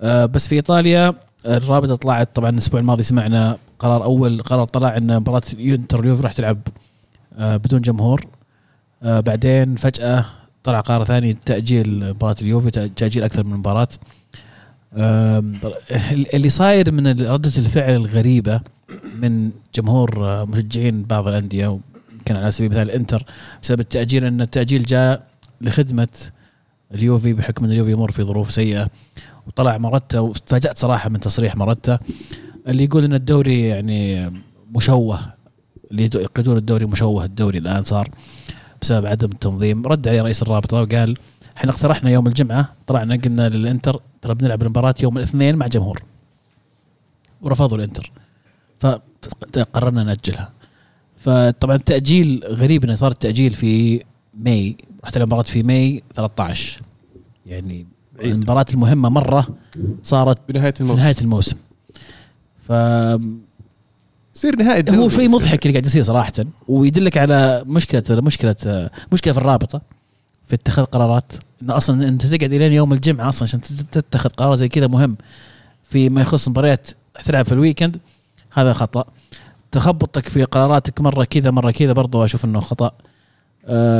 آه، بس في إيطاليا الرابطة طلعت طبعا الأسبوع الماضي سمعنا قرار أول قرار طلع إن مباراة انتر اليوفي راح تلعب آه، بدون جمهور. آه، بعدين فجأة طلع قرار ثاني تأجيل مباراة اليوفي تأجيل أكثر من مباراة. اللي صاير من ردة الفعل الغريبة من جمهور آه، مشجعين بعض الأندية يمكن على سبيل المثال الانتر بسبب التاجيل إن التأجيل جاء لخدمة اليوفي بحكم إن اليوفي يمر في ظروف سيئة وطلع مرتا وتفاجات صراحة من تصريح مرتا اللي يقول إن الدوري يعني مشوه اللي يقيدون الدوري مشوه الدوري الآن صار بسبب عدم التنظيم. رد عليه رئيس الرابطة وقال إحنا اقترحنا يوم الجمعة طلعنا قلنا للإنتر ترى بنلعب المباراة يوم الاثنين مع جمهور. ورفضوا الإنتر. فقررنا نأجلها. فطبعا التاجيل غريب إنه صار التأجيل في ماي راح تلعب مباراه في ماي 13 يعني بعيد. المباراة المهمة مرة صارت بنهايه في الموسم. نهاية الموسم. ف يصير نهائي هو شوي. مضحك اللي قاعد يصير صراحة ويدلك على مشكلة مشكلة مشكلة في الرابطة في اتخاذ قرارات. إنه أصلا أنت تقعد الين يوم الجمعة أصلا عشان تت- تتخذ قرار زي كذا مهم. فيما يخص مباريات تلعب في الويكند هذا خطأ. تخبطك في قراراتك مرة كذا مرة كذا برضو أشوف إنه خطأ.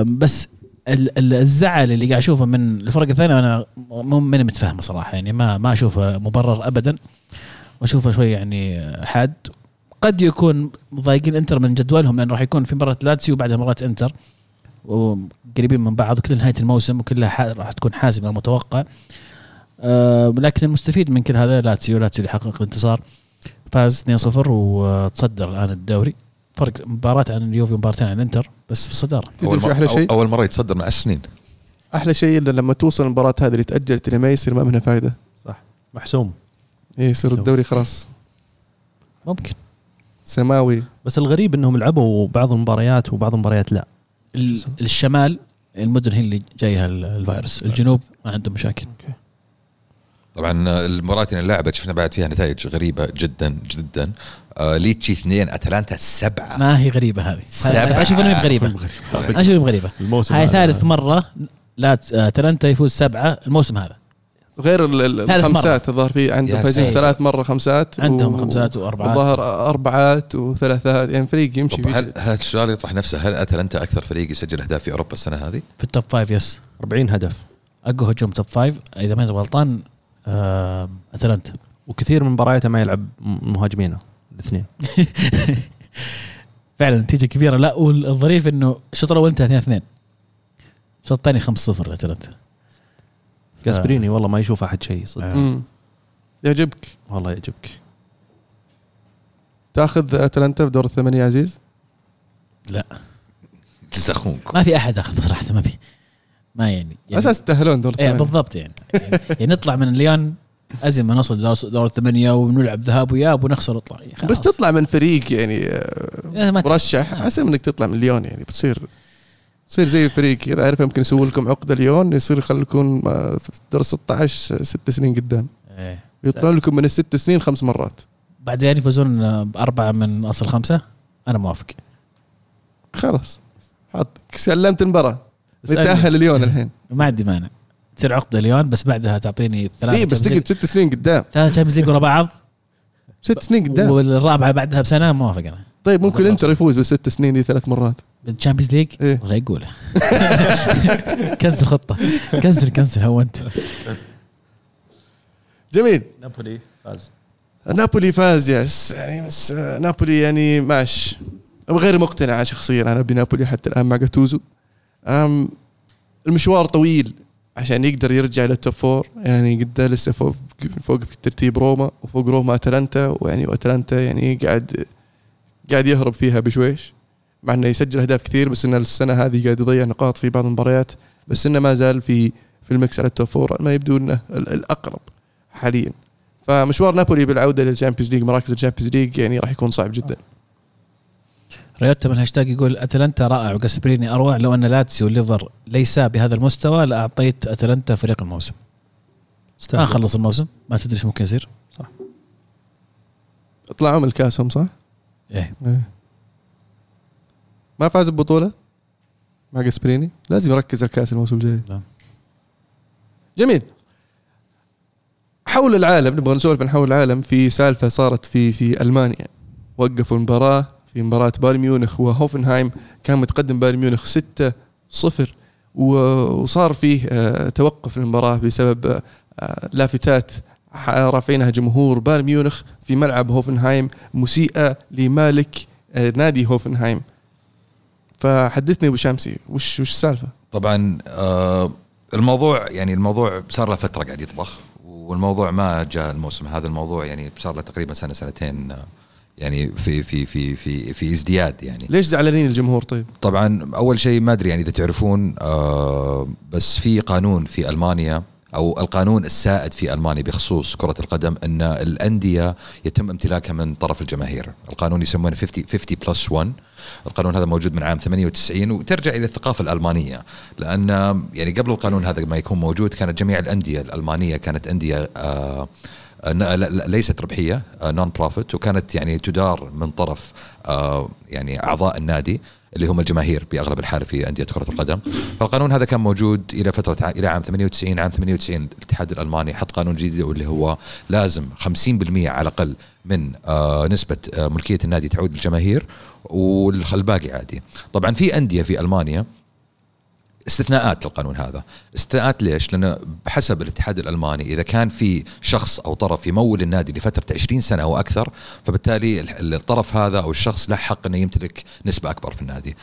بس ال- ال- الزعل اللي قاعد أشوفه من الفرق الثانية أنا ماني متفهمه صراحة. يعني ما ما أشوفه مبرر ابدا. وأشوفه شوي يعني حاد. قد يكون مضايقين إنتر من جدولهم لأنه راح يكون في مباراة لاتسيو وبعدها مباراة إنتر. وقريبين من بعض وكلها نهاية الموسم وكلها ح- راح تكون حاسمه متوقع أه لكن المستفيد من كل هذا لاتسيو لاتسيو اللي حقق الانتصار. فاز 2-0 وتصدر الآن الدوري. فرق مباراة عن اليوفي ومباراتين عن الإنتر بس في الصدارة. تدري أول شو أحلى شيء؟ أول مرة يتصدر من 10 سنين أحلى شيء إلا لما توصل المباراة هذه اللي تاجلت اللي ما يصير ما منها فائده محسوم. إيه يصير الدوري خلاص. ممكن. سماوي بس الغريب إنهم لعبوا بعض المباريات وبعض المباريات لا. الشمال المدن هي اللي جايها ال- الفيروس. الجنوب ما عندهم مشاكل. طبعا المباراة اللي لعبت شفنا بعد فيها نتائج غريبة جدا جدا. آه ليتشي اثنين أتلانتا سبعة. ما هي غريبة هذه. أنا أشوف إنها غريبة. أنا أشوف غريبة. الموسم هاي. ثالث مرة لا آه، اتلانتا يفوز سبعة. الموسم هذا. غير ال- ال- ثالث الخمسات الظاهر في يا عندهم فايزين. ثلاث مرة خمسات عندهم خمسات وأربعات. الظاهر أربعات وثلاثات. يعني فريق يمشي. هل هل السؤال يطرح نفسه. هل اتلانتا أكثر فريق يسجل أهداف في أوروبا السنة هذه؟ في ال top five yes 40 هدف. أقوى هجوم top five إذا ماني غلطان آه، أتلانتا. وكثير من مبارياته ما يلعب مهاجمينه الاثنين. فعلا نتيجة كبيرة. لا والظريف إنه الشوط الأول انتهى 2 2 الشوط الثاني 5 0 اتلانتا جاسبريني والله ما يشوف أحد شيء صدق. يعجبك. والله يعجبك. تأخذ أتلانتا في دور الثمانية يا عزيز؟ جزء أخوك ما في أحد أخذ صراحة ما في. ما يعني, على يعني أساس تأهلون دور إيه الثمانية. بالضبط يعني. يعني نطلع من ليون ازين ما نوصل دور, دور الثمانية ونلعب ذهاب واياب ونخسر ونطلع خلاص. بس تطلع من فريق يعني آه، إيه، مرشح. أحسن من إنك تطلع من ليون يعني بتصير تصير زي فريق عارف يمكن يسوي لكم عقده ليون يصير يخليكم آه، دور 16 ست سنين قدام. إيه. يطلعون لكم من الست سنين خمس مرات. بعدين يفوزون بأربعة من أصل خمسة؟ أنا موافق. خلاص. حط سلمت المباراة. يتاهل ليون الحين. ما عندي مانع. تصير عقده ليون بس بعدها تعطيني ثلاثة اي بس تقعد ست سنين قدام. ثلاثة Champions League ورا بعض؟ ست سنين قدام. والرابعة بعدها بسنة؟ موافق أنا. طيب ممكن. إنتر يفوز بالست سنين دي ثلاث مرات. بال Champions League إيه. والله يقوله. cancel خطة. cancel cancel هو أنت. جميل. نابولي فاز. نابولي فاز yes. يعني بس آه، نابولي يعني ماش غير مقتنع شخصيا أنا بنابولي حتى الآن مع جاتوزو. أم المشوار طويل عشان يقدر يرجع لل top four يعني قد لسه فوق فوق في الترتيب روما وفوق روما أتلانتا. ويعني واتلانتا يعني قاعد قاعد يهرب فيها بشويش. مع إنه يسجل أهداف كثير بس انه السنة هذه قاعد يضيع نقاط في بعض المباريات بس إنه ما زال في في ال mix على ال top four ما يبدو إنه ال- الأقرب حاليا. فمشوار نابولي بالعودة لل Champions League مراكز ال Champions League يعني راح يكون صعب جدا. ريوتا من الهاشتاج يقول أتلانتا رائع وجاسبريني أروع لو أن لاتسيو والليفر ليسا بهذا المستوى لأعطيت أتلانتا فريق الموسم. ما. خلص الموسم؟ ما تدري إيش ممكن يصير. طلعوا من الكاس هم صح؟ إيه. إيه. ما فاز ببطولة؟ مع جاسبريني لازم يركز على الكاس الموسم الجاي. نعم. جميل. حول العالم نبغى نسولف عن حول العالم. في سالفة صارت في في ألمانيا. وقفوا المباراة في مباراة بايرن ميونخ وهوفنهايم. كان متقدم بايرن ميونخ 6 0 وصار فيه آه، توقف المباراه بسبب آه، لافتات رافعينها جمهور بايرن ميونخ في ملعب هوفنهايم. مسيئة لمالك آه، نادي هوفنهايم. فحدثني أبو شمسي وش وش السالفة؟ طبعا آه الموضوع يعني الموضوع صار له فترة قاعد يطبخ والموضوع ما جاء الموسم هذا الموضوع يعني صار له تقريبا سنة سنتين آه، يعني في في في في في ازدياد يعني ليش زعلانين الجمهور طيب؟ طبعا أول شيء ما أدري يعني إذا تعرفون آه بس في قانون في ألمانيا أو القانون السائد في ألمانيا بخصوص كرة القدم أن الأندية يتم امتلاكها من طرف الجماهير، القانون يسمونه 50 50 بلس 1 القانون هذا موجود من عام 98 وترجع إلى الثقافة الألمانية. لأن يعني قبل القانون هذا ما يكون موجود كانت جميع الأندية الألمانية كانت أندية آه ليست ربحية نون بروفيت وكانت يعني تدار من طرف آه، يعني أعضاء النادي. اللي هم الجماهير بأغلب الحال في أندية كرة القدم. فالقانون هذا كان موجود إلى فترة إلى عام 98 عام 98 الاتحاد الألماني حط قانون جديد واللي هو لازم 50% على الأقل من آه، نسبة آه، ملكية النادي تعود للجماهير والباقي عادي. طبعا في أندية في ألمانيا استثناءات للقانون هذا. استثناءات ليش؟ لأنه بحسب الاتحاد الألماني إذا كان في شخص أو طرف يمول النادي لفترة 20 سنة أو أكثر فبالتالي ال- الطرف هذا أو الشخص له حق إنه يمتلك نسبة أكبر في النادي.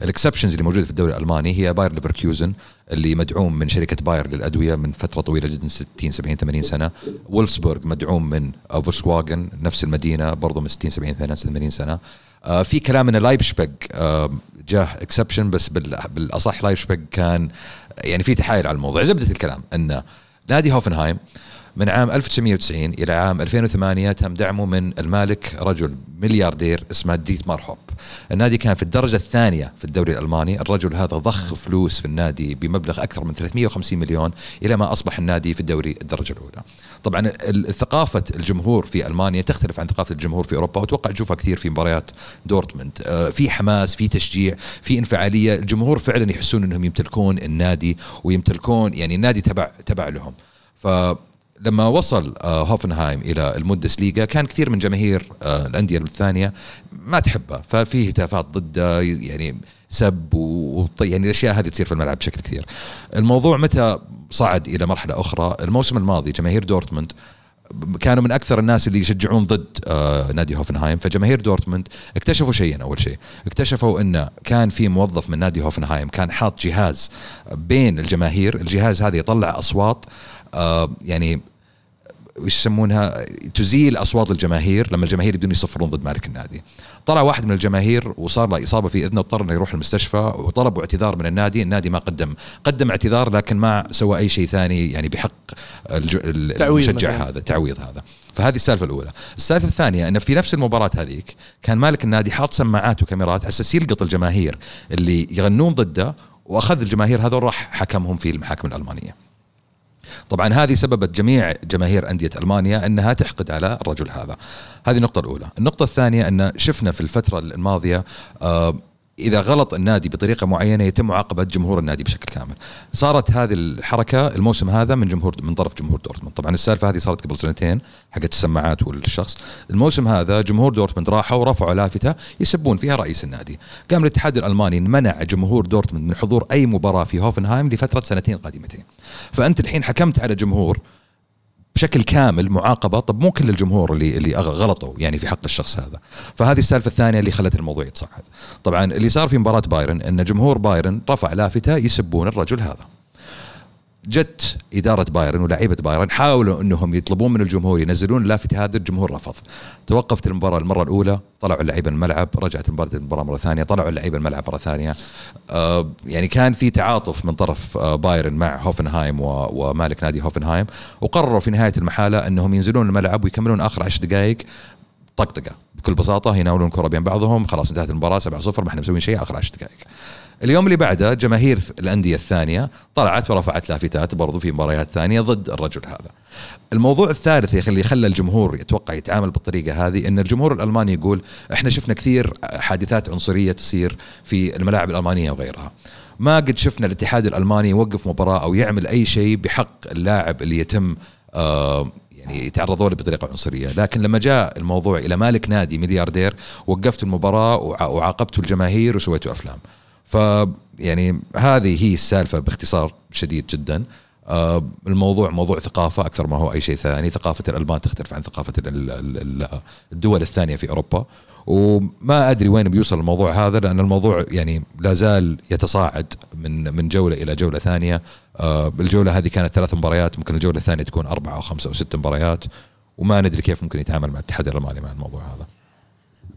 فال exceptions اللي موجودة في الدوري الألماني هي باير ليفركيوزن اللي مدعوم من شركة باير للأدوية من فترة طويلة جدا 60 70 80 سنة. وولفسبورغ مدعوم من فولكسواجن نفس المدينة برضه من 60 70 سنه 80 سنة. آه، في كلام إن لايبزيج آه، جاه exception بس بال- بالأصح لايبزيج كان يعني في تحايل على الموضوع. زبده الكلام إن نادي هوفنهايم من عام 1990 إلى عام 2008 تم دعمه من المالك رجل ملياردير اسمه ديتمار هوب. النادي كان في الدرجة الثانية في الدوري الألماني، الرجل هذا ضخ فلوس في النادي بمبلغ أكثر من 350 مليون إلى ما أصبح النادي في الدوري الدرجة الأولى. طبعا ثقافة الجمهور في ألمانيا تختلف عن ثقافة الجمهور في أوروبا وأتوقع تشوفها كثير في مباريات دورتموند، آه، في حماس، في تشجيع، في انفعالية، الجمهور فعلا يحسون إنهم يمتلكون النادي ويمتلكون يعني النادي تبع تبع لهم. ف لما وصل آه، هوفنهايم إلى الموندسليغا كان كثير من جماهير آه، الأندية الثانية ما تحبه ففي هتافات ضده يعني سب و يعني الأشياء هذه تصير في الملعب بشكل كثير. الموضوع متى صعد إلى مرحلة أخرى؟ الموسم الماضي جماهير دورتموند كانوا من أكثر الناس اللي يشجعون ضد آه، نادي هوفنهايم. فجماهير دورتموند اكتشفوا شيئين أول شيء. اكتشفوا انه كان في موظف من نادي هوفنهايم كان حاط جهاز بين الجماهير. الجهاز هذا يطلع أصوات آه، يعني يسمونها تزيل أصوات الجماهير لما الجماهير يبدون يصفرون ضد مالك النادي. طلع واحد من الجماهير وصار له إصابة في إذنه اضطر إنه يروح المستشفى وطلبوا اعتذار من النادي، النادي ما قدم قدم اعتذار لكن ما سوى أي شيء ثاني يعني بحق المشجع. هذا التعويض هذا. فهذه السالفة الأولى. السالفة الثانية إنه في نفس المباراة هذيك كان مالك النادي حاط سماعات وكاميرات على أساس يلقط الجماهير اللي يغنون ضده وأخذ الجماهير هذول راح حكمهم في المحاكم الألمانية. طبعا هذه سببت جميع جماهير أندية ألمانيا أنها تحقد على الرجل هذا. هذه النقطة الأولى. النقطة الثانية أن شفنا في الفترة الماضية آه إذا غلط النادي بطريقة معينة يتم معاقبة جمهور النادي بشكل كامل. صارت هذه الحركة الموسم هذا من جمهور من طرف جمهور دورتموند. طبعا السالفة هذه صارت قبل سنتين حقت السماعات والشخص. الموسم هذا جمهور دورتموند راحوا ورفعوا لافتة يسبون فيها رئيس النادي. قام الاتحاد الألماني منع جمهور دورتموند من حضور أي مباراة في هوفنهايم لفترة سنتين قادمتين. فأنت الحين حكمت على جمهور بشكل كامل معاقبة. طب مو كل الجمهور اللي اللي غلطوا يعني في حق الشخص هذا. فهذه السالفة الثانية اللي خلت الموضوع يتصاعد طبعا اللي صار في مباراة بايرن إن جمهور بايرن رفع لافتة يسبون الرجل هذا. جت إدارة بايرن ولاعيبة بايرن حاولوا أنهم يطلبون من الجمهور ينزلون اللافتة هذا الجمهور رفض. توقفت المباراة المرة الأولى طلعوا اللعيبة الملعب رجعت المباراة المباراة مرة ثانية طلعوا اللعيبة الملعب مرة ثانية. آه يعني كان في تعاطف من طرف آه بايرن مع هوفنهايم ومالك نادي هوفنهايم. وقرروا في نهاية المحالة أنهم ينزلون الملعب ويكملون آخر عشر دقائق طقطقة. بكل بساطة يناولون كرة بين بعضهم خلاص انتهت المباراة 7 0 ما إحنا مسويين شيء آخر 10 دقائق. اليوم اللي بعده جماهير الأندية الثانية طلعت ورفعت لافتات برضو في مباريات ثانية ضد الرجل هذا. الموضوع الثالث اللي خلى الجمهور يتوقع يتعامل بالطريقة هذه إن الجمهور الألماني يقول إحنا شفنا كثير حادثات عنصرية تصير في الملاعب الألمانية وغيرها. ما قد شفنا الاتحاد الألماني يوقف مباراة أو يعمل أي شيء بحق اللاعب اللي يتم آه يعني يتعرضوا له بطريقة عنصرية، لكن لما جاء الموضوع إلى مالك نادي ملياردير وقفت المباراة وع- وعاقبتوا الجماهير وسويتوا أفلام. ف يعني هذه هي السالفة باختصار شديد جدا. آه الموضوع موضوع ثقافة أكثر ما هو أي شيء ثاني، ثقافة الألمان تختلف عن ثقافة ال- ال- ال- الدول الثانية في أوروبا. وما أدري وين بيوصل الموضوع هذا لأن الموضوع يعني لا زال يتصاعد من من جولة إلى جولة ثانية آه، الجولة هذه كانت ثلاث مباريات ممكن الجولة الثانية تكون أربعة أو خمسة أو ست مباريات وما ندري كيف ممكن يتعامل مع الاتحاد الألماني مع الموضوع هذا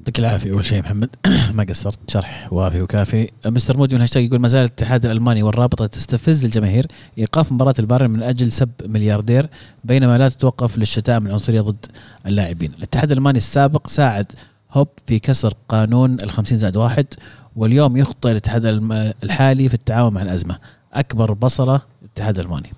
يعطيك العافية. أول شيء محمد ما قصرت. شرح وافي وكافي. مستر مودي من هاشتاج يقول ما زال الاتحاد الألماني والرابطة تستفز الجماهير إيقاف مباراة البايرن من أجل سب ملياردير بينما لا تتوقف للشتائم العنصريه ضد اللاعبين. الاتحاد الألماني السابق ساعد هوب في كسر قانون ال 50 زائد واحد واليوم يخطئ الاتحاد الحالي في التعامل مع الأزمة. أكبر بصلة الاتحاد الألماني.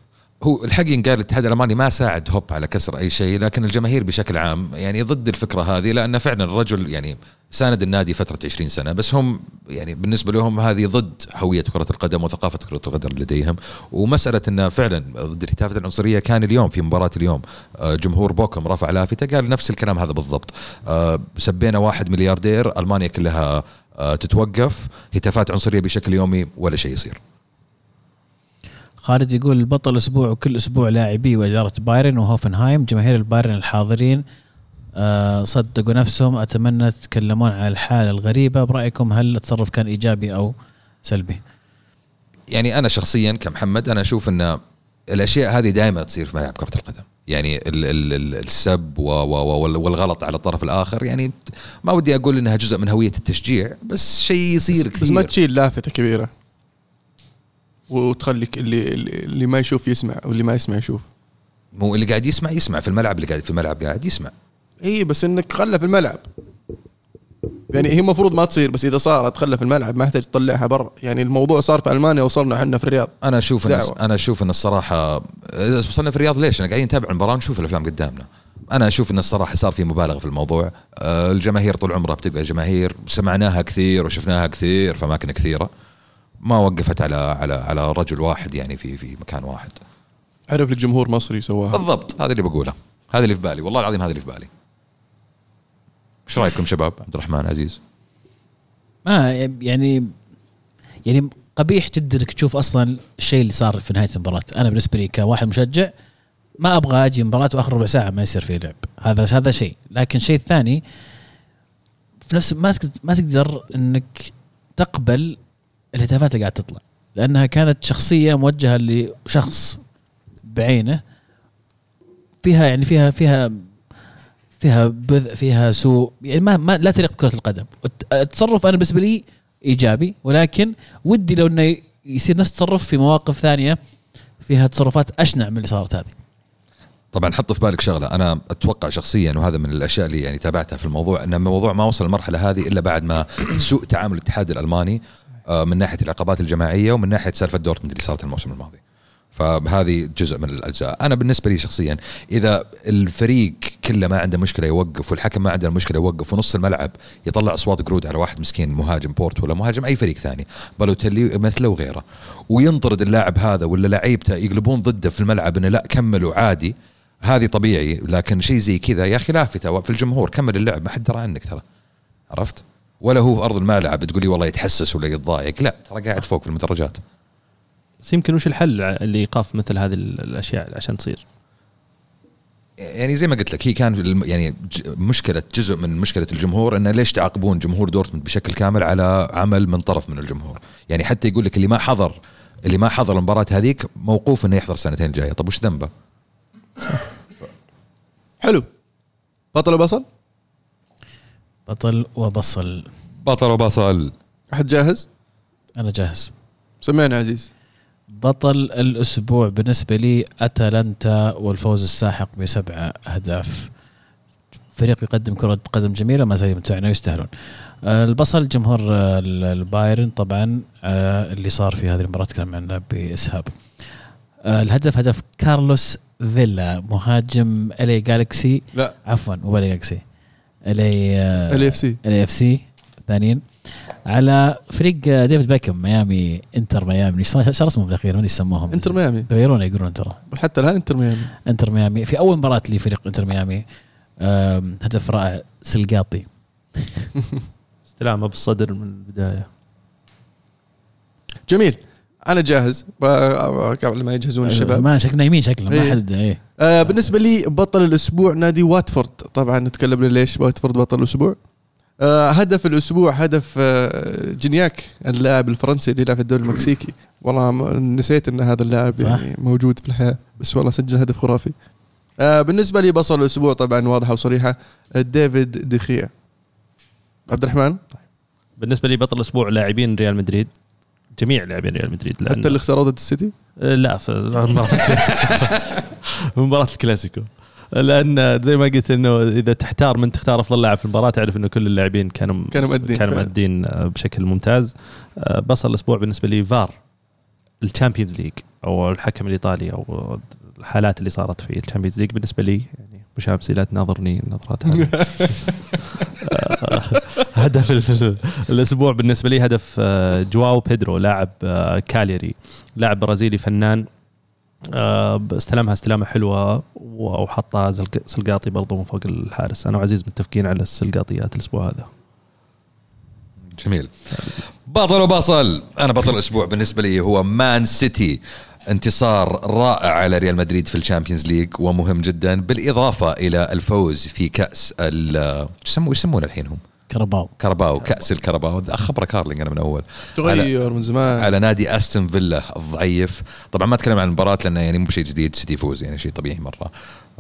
هو الحق ينقال الاتحاد الألماني ما ساعد هوب على كسر أي شيء لكن الجماهير بشكل عام يعني ضد الفكرة هذه لأن فعلا الرجل يعني ساند النادي فترة 20 سنة بس هم يعني بالنسبة لهم هذه ضد هوية كرة القدم وثقافة كرة القدم لديهم. ومسألة انه فعلا ضد الهتافات العنصرية كان اليوم في مباراة اليوم آه، جمهور بوكم رفع لافتة قال نفس الكلام هذا بالضبط آه، سبينا واحد ملياردير ألمانيا كلها آه، تتوقف هتافات عنصرية بشكل يومي ولا شيء يصير. خالد يقول بطل أسبوع وكل أسبوع لاعبي وإدارة بايرن وهوفنهايم جماهير البايرن الحاضرين آه، صدقوا نفسهم أتمنى تتكلمون عن الحالة الغريبة. برأيكم هل التصرف كان إيجابي أو سلبي؟ يعني أنا شخصيا كمحمد أنا أشوف إن الأشياء هذه دائما تصير في ملعب كرة القدم. يعني ال ال ال السب و و و والغلط على الطرف الآخر يعني ما ودي أقول إنها جزء من هوية التشجيع بس شيء يصير بس, بس ما كثير. تشيل لافتة كبيرة. وتخليك اللي اللي ما يشوف يسمع واللي ما يسمع يشوف مو اللي قاعد يسمع يسمع في الملعب اللي قاعد في الملعب قاعد يسمع اي بس إنك خلها في الملعب يعني هي المفروض ما تصير بس إذا صارت خلها في الملعب ما يحتاج تطلعها برا يعني الموضوع صار في ألمانيا وصلنا إحنا في الرياض أنا أشوف إن. أنا أشوف إن الصراحة إذا وصلنا في الرياض ليش؟ أنا قاعدين نتابع المباراة ونشوف الأفلام قدامنا. أنا أشوف إن الصراحة صار في مبالغة في الموضوع، آه، الجماهير طول عمرها بتبقى جماهير سمعناها كثير وشفناها كثير في أماكن كثيرة. ما وقفت على على على رجل واحد يعني في في مكان واحد. عرف لك جمهور مصري سواها بالضبط هذا اللي بقوله، هذا اللي في بالي، والله العظيم هذا اللي في بالي. إيش رأيكم شباب؟ عبد الرحمن عزيز. ما يعني يعني قبيح جدا إنك تشوف أصلا الشيء اللي صار في نهاية المباراة أنا بالنسبة لي كواحد مشجع ما أبغى أجي مباراه وآخر ربع ساعة ما يصير في لعب هذا هذا شيء لكن الشيء الثاني في نفس ما ما تقدر إنك تقبل الهتافات اللي قاعد تطلع. لأنها كانت شخصية موجهة لشخص بعينه فيها يعني فيها فيها فيها بذء فيها سوء يعني ما, ما لا تليق بكرة القدم. الت- التصرف أنا بالنسبة لي إيجابي ولكن ودي لو إنه يصير نفس التصرف في مواقف ثانية فيها تصرفات أشنع من اللي صارت هذه. طبعا حط في بالك شغلة. أنا أتوقع شخصيا وهذا من الأشياء اللي يعني تابعتها في الموضوع إن الموضوع ما وصل المرحلة هذه إلا بعد ما سوء تعامل الاتحاد الألماني من ناحية العقوبات الجماعية ومن ناحية سالفة دورتموند اللي صارت الموسم الماضي. فهذه جزء من الأجزاء. أنا بالنسبة لي شخصيا إذا الفريق كله ما عنده مشكلة يوقف والحكم ما عنده مشكلة يوقف ونص الملعب يطلع أصوات قرود على واحد مسكين مهاجم بورت ولا مهاجم أي فريق ثاني بالوتيلي مثله وغيره وينطرد اللاعب هذا ولا لعيبته يقلبون ضده في الملعب إنه لا كملوا عادي هذه طبيعي لكن شيء زي كذا يا أخي لافته في الجمهور كمل اللعب ما حد درى عنك ترى. عرفت؟ ولا هو في أرض الملعب تقول لي والله يتحسس ولا يتضايق. لا ترى قاعد فوق في المدرجات. بس يمكن وش الحل لايقاف مثل هذه الأشياء عشان تصير؟ يعني زي ما قلت لك هي كان يعني مشكلة جزء من مشكلة الجمهور إنه ليش تعاقبون جمهور دورتموند بشكل كامل على عمل من طرف من الجمهور؟ يعني حتى يقول لك اللي ما حضر اللي ما حضر المباراة هذيك موقوف إنه يحضر السنتين الجايه طب وش ذنبه؟ حلو. بطل وبصل؟ بطل وبصل. بطل وبصل. أحد جاهز؟ أنا جاهز. سمعنا عزيز. بطل الأسبوع بالنسبة لي أتلانتا والفوز الساحق بسبعه أهداف. فريق يقدم كرة قدم جميلة ما زال يمتعنا ويستاهلون. آه، البصل جمهور آه، ال- البايرن طبعا آه، اللي صار في هذه المباراة تكلم عنه بإسهاب. آه، الهدف هدف كارلوس فيلا مهاجم الي جالكسي لا. عفوا مو الي جالكسي ال اف سي الاي اف سي ثانيين على فريق ديفيد باكم ميامي انتر ميامي. إيش اسمهم بالاخير ما يسموهم؟ انتر ميامي. غيرونا يقولون ترى. حتى الآن انتر ميامي. انتر ميامي. في أول مباراة لفريق انتر ميامي هدف رائع سلقاطي. استلامه بالصدر من البداية. جميل. أنا جاهز. قبل ما يجهزون الشباب. ما شكلنا يمين شكله ما إيه. حد إيه. آه بالنسبة لي بطل الأسبوع نادي واتفورد. طبعا نتكلم ليش واتفورد بطل الأسبوع. آه هدف الأسبوع هدف آه جينياك اللاعب الفرنسي اللي يلعب في الدوري المكسيكي. والله نسيت إن هذا اللاعب صح. يعني موجود في الحياة بس والله سجل هدف خرافي. آه بالنسبة لي بصل الأسبوع طبعا واضحة وصريحة آه، ديفيد دي خيا عبد الرحمن؟ بالنسبة لي بطل الأسبوع لاعبين ريال مدريد. جميع لاعبين ريال مدريد لأن حتى اللي خسروا ضد السيتي؟ آه، لا في مباراة الكلاسيكو. مباراة الكلاسيكو. لأن زي ما قلت إنه إذا تحتار من تختار أفضل لاعب في المباراة تعرف إنه كل اللاعبين كانوا كانوا مؤدين كانوا. مؤدين آه، بشكل ممتاز. آه، بصل الأسبوع بالنسبة لي فار الشامبيونز ليج أو الحكم الإيطالي أو الحالات اللي صارت في الشامبيونز ليج بالنسبة لي يعني ابو لا تناظرني النظرات آه، هدف ال- الأسبوع بالنسبة لي هدف آه، جواو بيدرو لاعب آه، كاليري لاعب برازيلي فنان. استلمها استلامة حلوة وحطها سلقاطي برضو من فوق الحارس. أنا وعزيز متفقين على السلقاطيات الأسبوع هذا. جميل. بطل وبصل أنا بطل الأسبوع بالنسبة لي هو مان سيتي. انتصار رائع على ريال مدريد في الشامبيونز ليج ومهم جدا بالإضافة إلى الفوز في كأس ال يسمونه الحين هم؟ كرباو كرباو كأس الكرباو خبري كارلينج أنا من أول. تغير من زمان. على نادي أستون فيلا الضعيف. طبعا ما أتكلم عن المباراة لأنه يعني مو شيء جديد سيتي يفوز يعني شيء طبيعي مرة.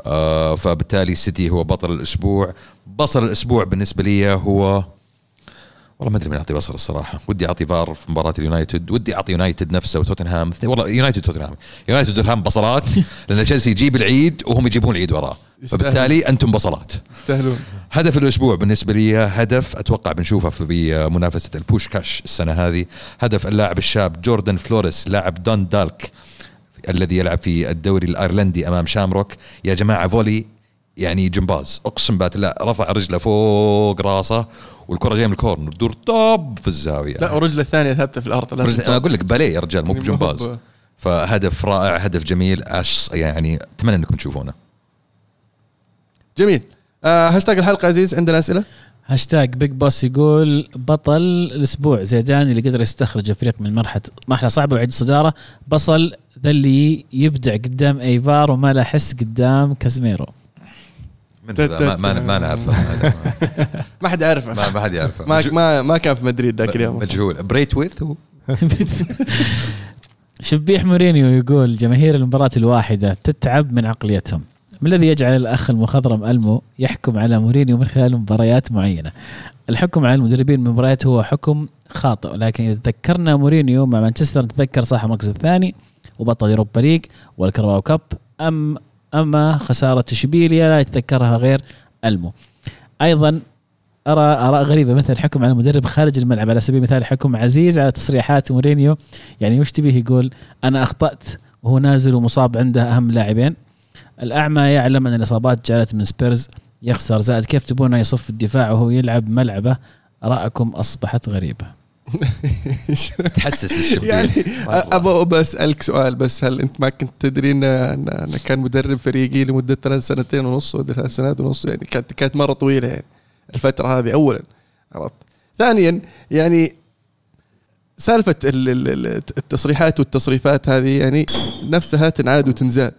آه فبالتالي سيتي هو بطل الأسبوع. بصل الأسبوع بالنسبة لي هو والله ما أدري مين اعطي بصل الصراحة. ودي أعطي فار في مباراة اليونايتد ودي أعطي يونايتد نفسه وتوتنهام. والله يونايتد توتنهام يونايتد توتنهام بصلات لأن تشيلسي يجيب العيد وهم يجيبون العيد وراه. فبالتالي أنتم بصلات. يستاهلون. هدف الأسبوع بالنسبة لي هدف أتوقع بنشوفه في منافسة البوشكاش السنة هذه. هدف اللاعب الشاب جوردن فلوريس لاعب دوندالك الذي يلعب في الدوري الأيرلندي أمام شامروك. يا جماعة volley يعني جمباز أقسم بالله رفع رجله فوق راسه. والكرة جاية من ال corner تدور طب في الزاوية. لا ورجله الثانية ثابتة في الأرض لازم أنا أقول لك باليه يا رجال مو يعني بجمباز. فهدف رائع هدف جميل. أش يعني أتمنى إنكم تشوفونه. جميل. آه هاشتاج الحلقة عزيز عندنا أسئلة؟ هاشتاج بيج بوس يقول بطل الأسبوع زيدان اللي قدر يستخرج الفريق من مرحله مرحلة صعبة ويعيد الصداره بصل ذا اللي يبدع قدام إيبار وما له حس قدام كازميرو من؟ ما ما, ما نعرفه. ما حد يعرفه ما ما حد يعرفه ما ما ما كان في مدريد ذاك اليوم. مجهول بريثويت هو شبيه مورينيو يقول جماهير المباراة الواحدة تتعب من عقليتهم ما الذي يجعل الأخ المخضرم ألمو يحكم على مورينيو من خلال مباريات معينة الحكم على المدربين من المباريات هو حكم خاطئ لكن إذا تذكرنا مورينيو مع مانشستر نتذكر صاحب المركز الثاني وبطل يوروبا ليج والكرباو cup أم أما خسارة اشبيليا لا يتذكرها غير ألمو. أيضا أرى آراء غريبة مثل الحكم على المدرب خارج الملعب على سبيل المثال حكم عزيز على تصريحات مورينيو. يعني وش تبيه يقول؟ أنا أخطأت وهو نازل ومصاب عنده أهم لاعبين. الأعمى يعلم أن الإصابات جعلت من سبيرز. يخسر زائد كيف تبونه يصف الدفاع وهو يلعب ملعبه؟ ارائكم أصبحت غريبة. تحسس الشبيه يعني. أبغى بسالك سؤال بس هل أنت ما كنت تدري إن إن أنا كان مدرب فريقي لمدة ثلاث سنتين ونص ولا ثلاث سنوات ونص؟ يعني كانت كانت مرة طويلة يعني الفترة هذه اولا عرفت؟ ثانيا يعني سالفة ال- ال- ال- التصريحات والتصريفات هذه يعني نفسها تنعاد وتنزاد.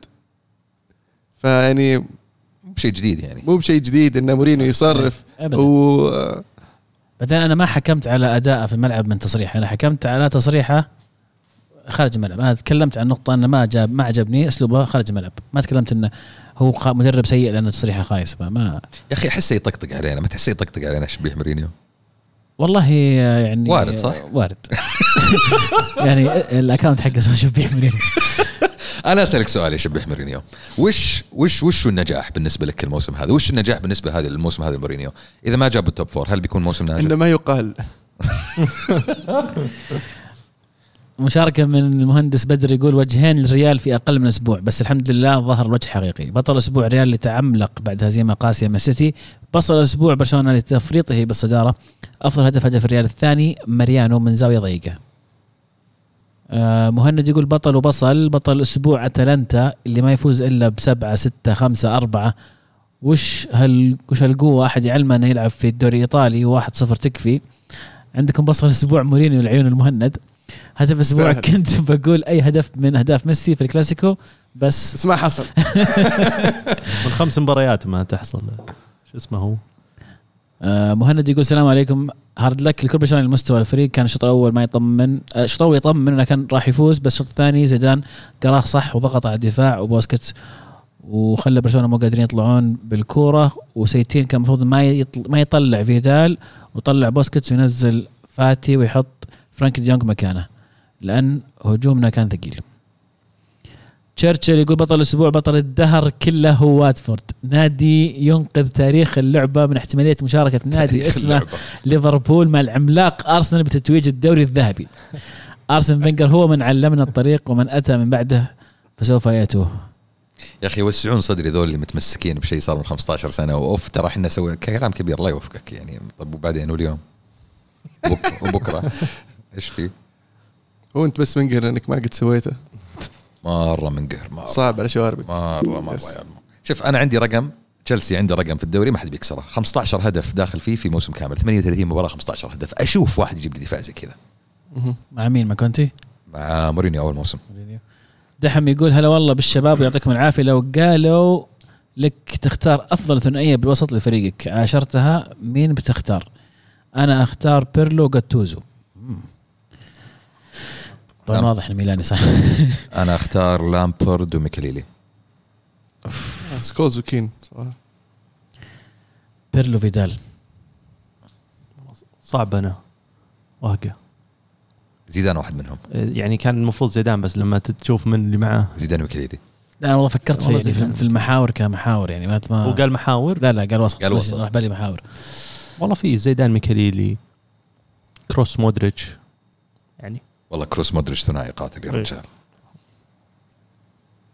فيعني مو شيء جديد يعني. مو بشيء جديد إن مورينيو يصرف ابدا. و بعدين أنا ما حكمت على اداءه في الملعب من تصريحه. أنا حكمت على تصريحه خارج الملعب. أنا تكلمت عن نقطة أنه ما جاب ما عجبني أسلوبه خارج الملعب. ما تكلمت أنه هو مدرب سيء لأنه تصريحه خايس. فما يا أخي احسه يطقطق علينا. ما تحسه يطقطق علينا شبيه مورينيو؟ والله يعني وارد صح؟ وارد. يعني ال account حقه اسمه شبيه مورينيو أنا أسألك سؤال يا شبيه مورينيو. وش وش وش النجاح بالنسبة لك الموسم هذا؟ وش النجاح بالنسبة هذا الموسم هذا لمورينيو إذا ما جاب ال top four هل بيكون موسم ناجح؟ إنه ما يقال. مشاركة من المهندس بدر يقول وجهين للريال في أقل من أسبوع بس الحمد لله ظهر الوجه حقيقي. بطل أسبوع ريال لتعملق بعد هزيمة قاسية من سيتي. بصل أسبوع برشلونة لتفريطه بالصدارة. أفضل هدف هدف الريال الثاني ماريانو من زاوية ضيقة. مهند يقول بطل وبصل بطل أسبوع أتلانتا اللي ما يفوز إلا بسبعة ستة خمسة أربعة. وش هال وش هالقوة؟ أحد يعلمه أنه يلعب في الدوري الإيطالي وواحد صفر تكفي. عندكم بصل أسبوع مورينيو العيون المهند. هدف أسبوع. كنت بقول أي هدف من أهداف ميسي في الكلاسيكو بس بس ما حصل. من خمس مباريات ما تحصل. شو اسمه هو؟ آه مهند يقول السلام عليكم. hard luck لكل برشلونة المستوى الفريق. كان الشوط الأول ما يطمن آه، الشوط الأول يطمن إنه كان راح يفوز بس الشوط الثاني زيدان قراه صح وضغط على الدفاع وبوسكيتس وخلى برشلونة مو قادرين يطلعون بالكورة. وسيتين كان المفروض ما ما يطلع فيدال وطلع بوسكيتس وينزل فاتي ويحط فرانك ديونج مكانه لأن هجومنا كان ثقيل. تشرشل يقول بطل الأسبوع بطل الدهر كله هو واتفورد. نادي ينقذ تاريخ اللعبة من احتمالية مشاركة نادي اسمه. ليفربول مع العملاق أرسنال بتتويج الدوري الذهبي. أرسن فينجر هو من علمنا الطريق ومن أتى من بعده فسوف يأتوه. يا أخي يوسعون صدري ذول اللي متمسكين بشيء صار من 15 سنة. وأوف ترى إحنا سوي كلام كبير الله يوفقك يعني. طب وبعدين واليوم؟ بك- وبكرة؟ إيش في؟ هو أنت بس منقهر إنك ما قد سويته. مرة من قهر مرة صعب على شواربك مرة مرة yes. يا الله. شوف أنا عندي رقم تشيلسي عنده رقم في الدوري ما حد بيكسره 15 هدف داخل فيه في موسم كامل 38 مباراة 15 هدف أشوف واحد يجيب لي دفاع زي كذا. مع مين مع كونتي؟ مع مورينيو أول موسم دحم يقول هلا والله بالشباب ويعطيكم العافية لو قالوا لك تختار أفضل ثنائية بالوسط لفريقك عاشرتها مين بتختار؟ أنا أختار بيرلو جاتوزو. طبعا نعم. واضح الميلاني صح. أنا أختار لامبارد وماكيليلي. آه، سكولز وكين صراحة بيرلو فيدال. صعب أنا. وهقة زيدان واحد منهم. يعني كان المفروض زيدان بس لما تشوف من اللي معاه زيدان وماكيليلي. لا أنا والله فكرت في يعني. في- في المحاور كمحاور يعني ما ما هو قال محاور؟ لا لا قال وسط. قال وسط. راح بالي محاور. والله في زيدان ميكاليلي كروس مودريتش. والله كروس مودريتش ثنائي قاتل يا. رجال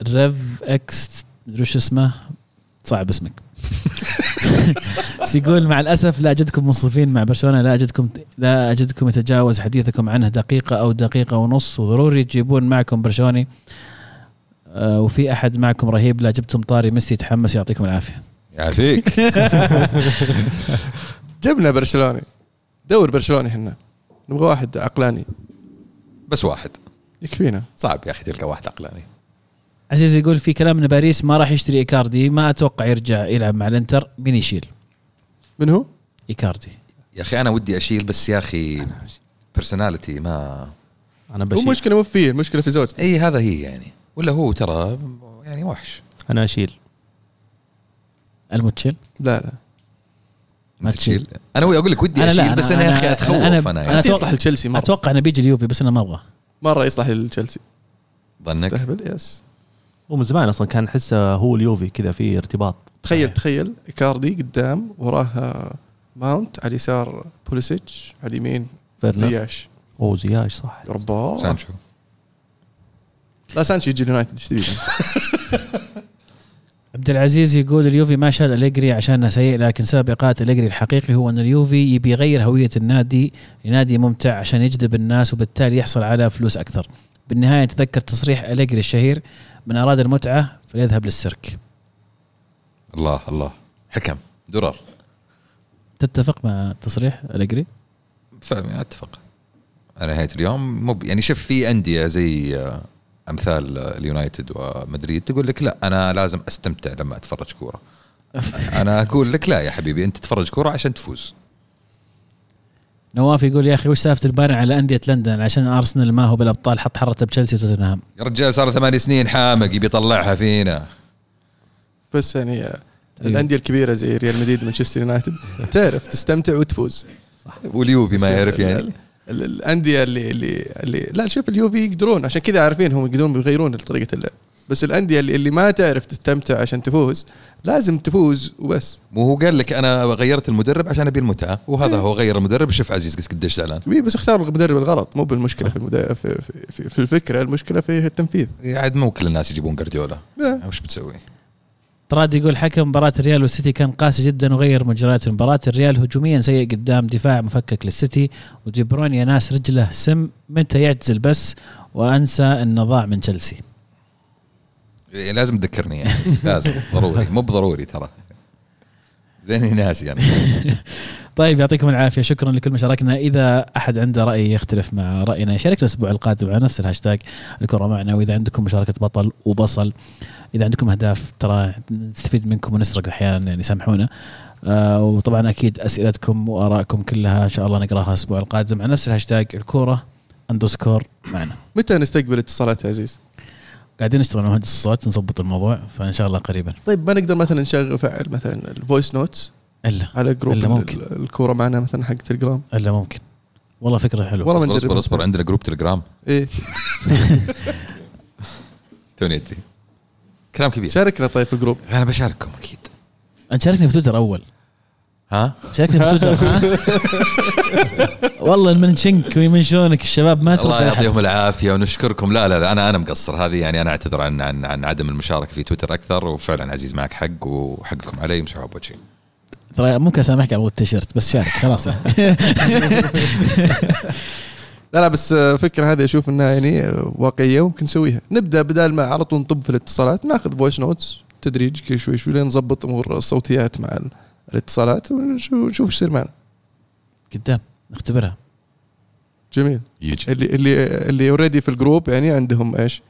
ريف إكس مدري وش اسمه؟ صعب اسمك. بس يقول مع الأسف لا أجدكم منصفين مع برشلونة لا أجدكم لا أجدكم يتجاوز حديثكم عنه دقيقة أو دقيقة ونص. وضروري تجيبون معكم برشلوني. آه وفي أحد معكم رهيب لا جبتم طاري ميسي يتحمس يعطيكم العافية. يعافيك. جبنا برشلوني. دور برشلوني إحنا نبغى واحد عقلاني. بس واحد. يكفينا. صعب يا أخي تلقى واحد عقلاني. عزيز يقول في كلام ان باريس ما راح يشتري إيكاردي ما أتوقع يرجع يلعب مع الإنتر. مين يشيل؟ من هو؟ إيكاردي. يا أخي أنا ودي أشيل بس يا أخي personally ما أنا هو بشيل. مشكلة مو فيه المشكلة في زوجته. إي هذا هي يعني. ولا هو ترى يعني وحش. أنا أشيل. الموتشيل لا لا. ما تشيل. أنا ودي أقول لك ودي أنا أشيل بس أنا يا أنا- أخي أتخوف أنا- أنا, أنا- يصلح لتشيلسي مرة. أتوقع انه بيجي اليوفي بس أنا ما أبغى مرة يصلح لتشيلسي. ظنك؟ استهبل بس هو من زمان أصلا كان احسه هو اليوفي كذا في ارتباط. تخيل تخيل إيكاردي قدام وراه ماونت على اليسار بوليسيتش على اليمين زياش. اوه زياش صح. رباه. سانشو. لا سانشو يجي اليونايتد إيش تبي؟ عبد العزيز يقول اليوفي ما شال أليجري عشانه سيء لكن سبب إقالة أليجري الحقيقي هو أن اليوفي يبي يغير هوية النادي لنادي ممتع عشان يجذب الناس وبالتالي يحصل على فلوس أكثر. بالنهاية تذكر تصريح أليجري الشهير من أراد المتعة فليذهب للسيرك. الله الله. حكم. درر تتفق مع تصريح أليجري؟ فاهم أتفق. على نهاية اليوم مو ب- يعني شوف في أندية زي آه، أمثال اليونايتد ومدريد تقول لك لا أنا لازم أستمتع لما أتفرج كورة. أنا أقول لك لا يا حبيبي أنت تتفرج كورة عشان تفوز. نواف يقول يا أخي وش سالفة البان على أندية لندن؟ عشان أرسنال ما هو بالأبطال حط حرته بتشيلسي وتوتنهام. يا رجال صار له ثمان سنين حامق يبي يطلعها فينا. بس يعني آه، الأندية الكبيرة زي ريال مدريد مانشستر يونايتد تعرف تستمتع وتفوز. واليوفي ما يعرف يعني ال- الأندية اللي اللي اللي لا شوف اليوفي يقدرون. عشان كذا عارفين هم يقدرون يغيرون طريقة اللعب. بس الأندية اللي, اللي ما تعرف تستمتع عشان تفوز لازم تفوز وبس. مو هو قال لك أنا غيرت المدرب عشان أبي المتعة؟ وهذا هو غير المدرب؟ شوف عزيز قديش زعلان. وي بس اختار المدرب الغلط. مو بالمشكلة في. في, في, في, في الفكرة المشكلة في التنفيذ. عاد مو كل الناس يجيبون جارديولا لا. وش بتسوي؟ طراد يقول حكم مباراة الريال والسيتي كان قاسي جدا وغير مجريات المباراة. الريال هجوميا سيء قدام دفاع مفكك للسيتي ودي بروين يا ناس رجله. سم متى يعتزل بس؟ وأنسى انه ضاع من تشيلسي. يعني لازم تذكرني يعني. لازم. ضروري. مو بضروري ترى. زيني ناسي يعني طيب يعطيكم العافية. شكرا لكل مشاركنا. إذا أحد عنده رأي يختلف مع رأينا يشاركنا الأسبوع القادم على نفس الهاشتاج. الكرة معنا وإذا عندكم مشاركة بطل وبصل إذا عندكم أهداف ترى نستفيد منكم ونسرق أحيانا يعني سامحونا. آه وطبعا أكيد أسئلتكم وآرائكم كلها إن شاء الله نقراها الأسبوع القادم على نفس الهاشتاج. الكوره underscore معنا. متى نستقبل اتصالات يا عزيز؟ قاعدين نشتغل مع مهندس الصوت نظبط الموضوع فإن شاء الله قريبا. طيب ما نقدر مثلا نشغل نفعل مثلا ال voice notes إلا. على group إلا ممكن. ال- الكورة معنا مثلا حق تليجرام إلا ممكن. والله فكرة حلوة. والله اصبر بنجرب اصبر اصبر عندنا group تليجرام إيه. توني أدري. كلام كبير. شاركنا طيب في ال group أنا بشارككم أكيد. أنت شاركني في تويتر أول. ها؟ شاركني في تويتر ها؟ والله من شنك ومن شلونك الشباب ما الله. يعطيهم العافية ونشكركم. لا لا لا أنا أنا مقصر. هذه يعني أنا أعتذر عن عن عن عدم المشاركة في تويتر أكثر وفعلا عزيز معك حق وحقكم علي مسحوب بوجهي ترى ممكن أسامحك على التيشيرت بس شارك خلاص. لا لا بس فكرة هذه أشوف إنها يعني واقعية وممكن نسويها. نبدأ بدال ما على طول نطب في الاتصالات ناخذ voice notes تدريجي شوي شوي لين نظبط أمور الصوتيات مع الاتصالات ونشوف نشوف إيش يصير معنا. قدام نختبرها. جميل. يجي اللي اللي اللي already في ال group يعني عندهم إيش؟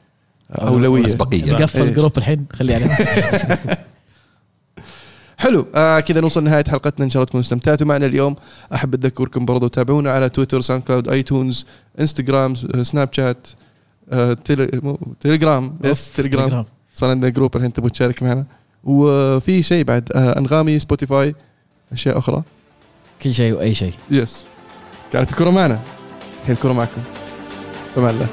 أولوية. أسبقية. نقفل إيه. ال group الحين خلي عليه حلو. آه كذا نوصل نهايه حلقتنا. إن شاء الله تكونوا استمتعتوا معنا اليوم. أحب أذكركم برضو تابعونا على تويتر ساوند كلاود ايتونز انستغرام آه، سناب شات آه تيلي تليجرام yes تليجرام صار عندنا group الحين تبغى تشارك معنا. وفي شيء بعد آه أنغامي سبوتيفاي أشياء أخرى. كل شيء وأي شيء. yes كانت الكره معنا. الحين الكره معكم. فمع الله.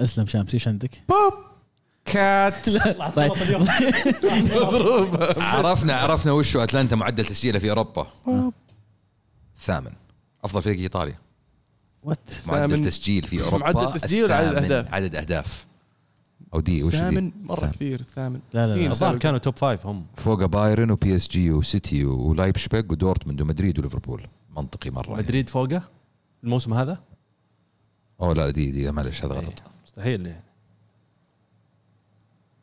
أسلم شامس إيش عندك؟ كات. طيب. عرفنا عرفنا وشو أتلانتا معدل تسجيله في أوروبا. ثامن. أفضل فريق إيطاليا. وات معدل. تسجيل في أوروبا. معدل تسجيل عدد الثامن. أهداف؟ عدد أهداف. أو دي وش دي؟ ثامن مرة. كثير الثامن لا لا لا. الظاهر كانوا توب فايف هم. فوق بايرن وبي اس جي وسيتي ولايبشبيج ودورتموند ومدريد وليفربول. منطقي مرة مدريد فوقه؟ الموسم هذا؟ أوه لا دي دي معلش هذا غلط. إيه، مستحيل يعني.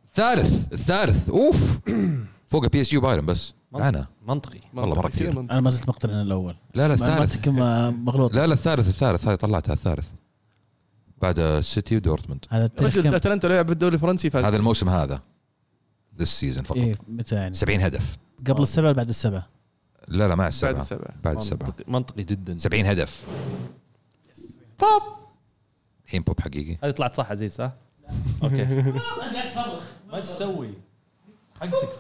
الثالث الثالث أوف. فوق PSG وبايرن بس. معنا. منطقي. والله مرة كثير. أنا ما زلت مقتنع الأول لا لا الثالث. مغلوط. لا لا الثالث الثالث. هذه طلعتها الثالث. بعد السيتي ودورتموند. هذا رجل؟ اتلانتا لعب بالدوري الفرنسي فاز. هذا الموسم هذا. this season فقط. إيه متى يعني؟ 70 هدف. قبل السبعة ولا بعد السبعة؟ لا لا مع بعد السبعة. السبعه بعد السبعة. منطقي, منطقي جدا. 70 هدف. الحين بوب حقيقي. هذه طلعت صح عزيز صح؟ أوكي. ما تسوي. حقتك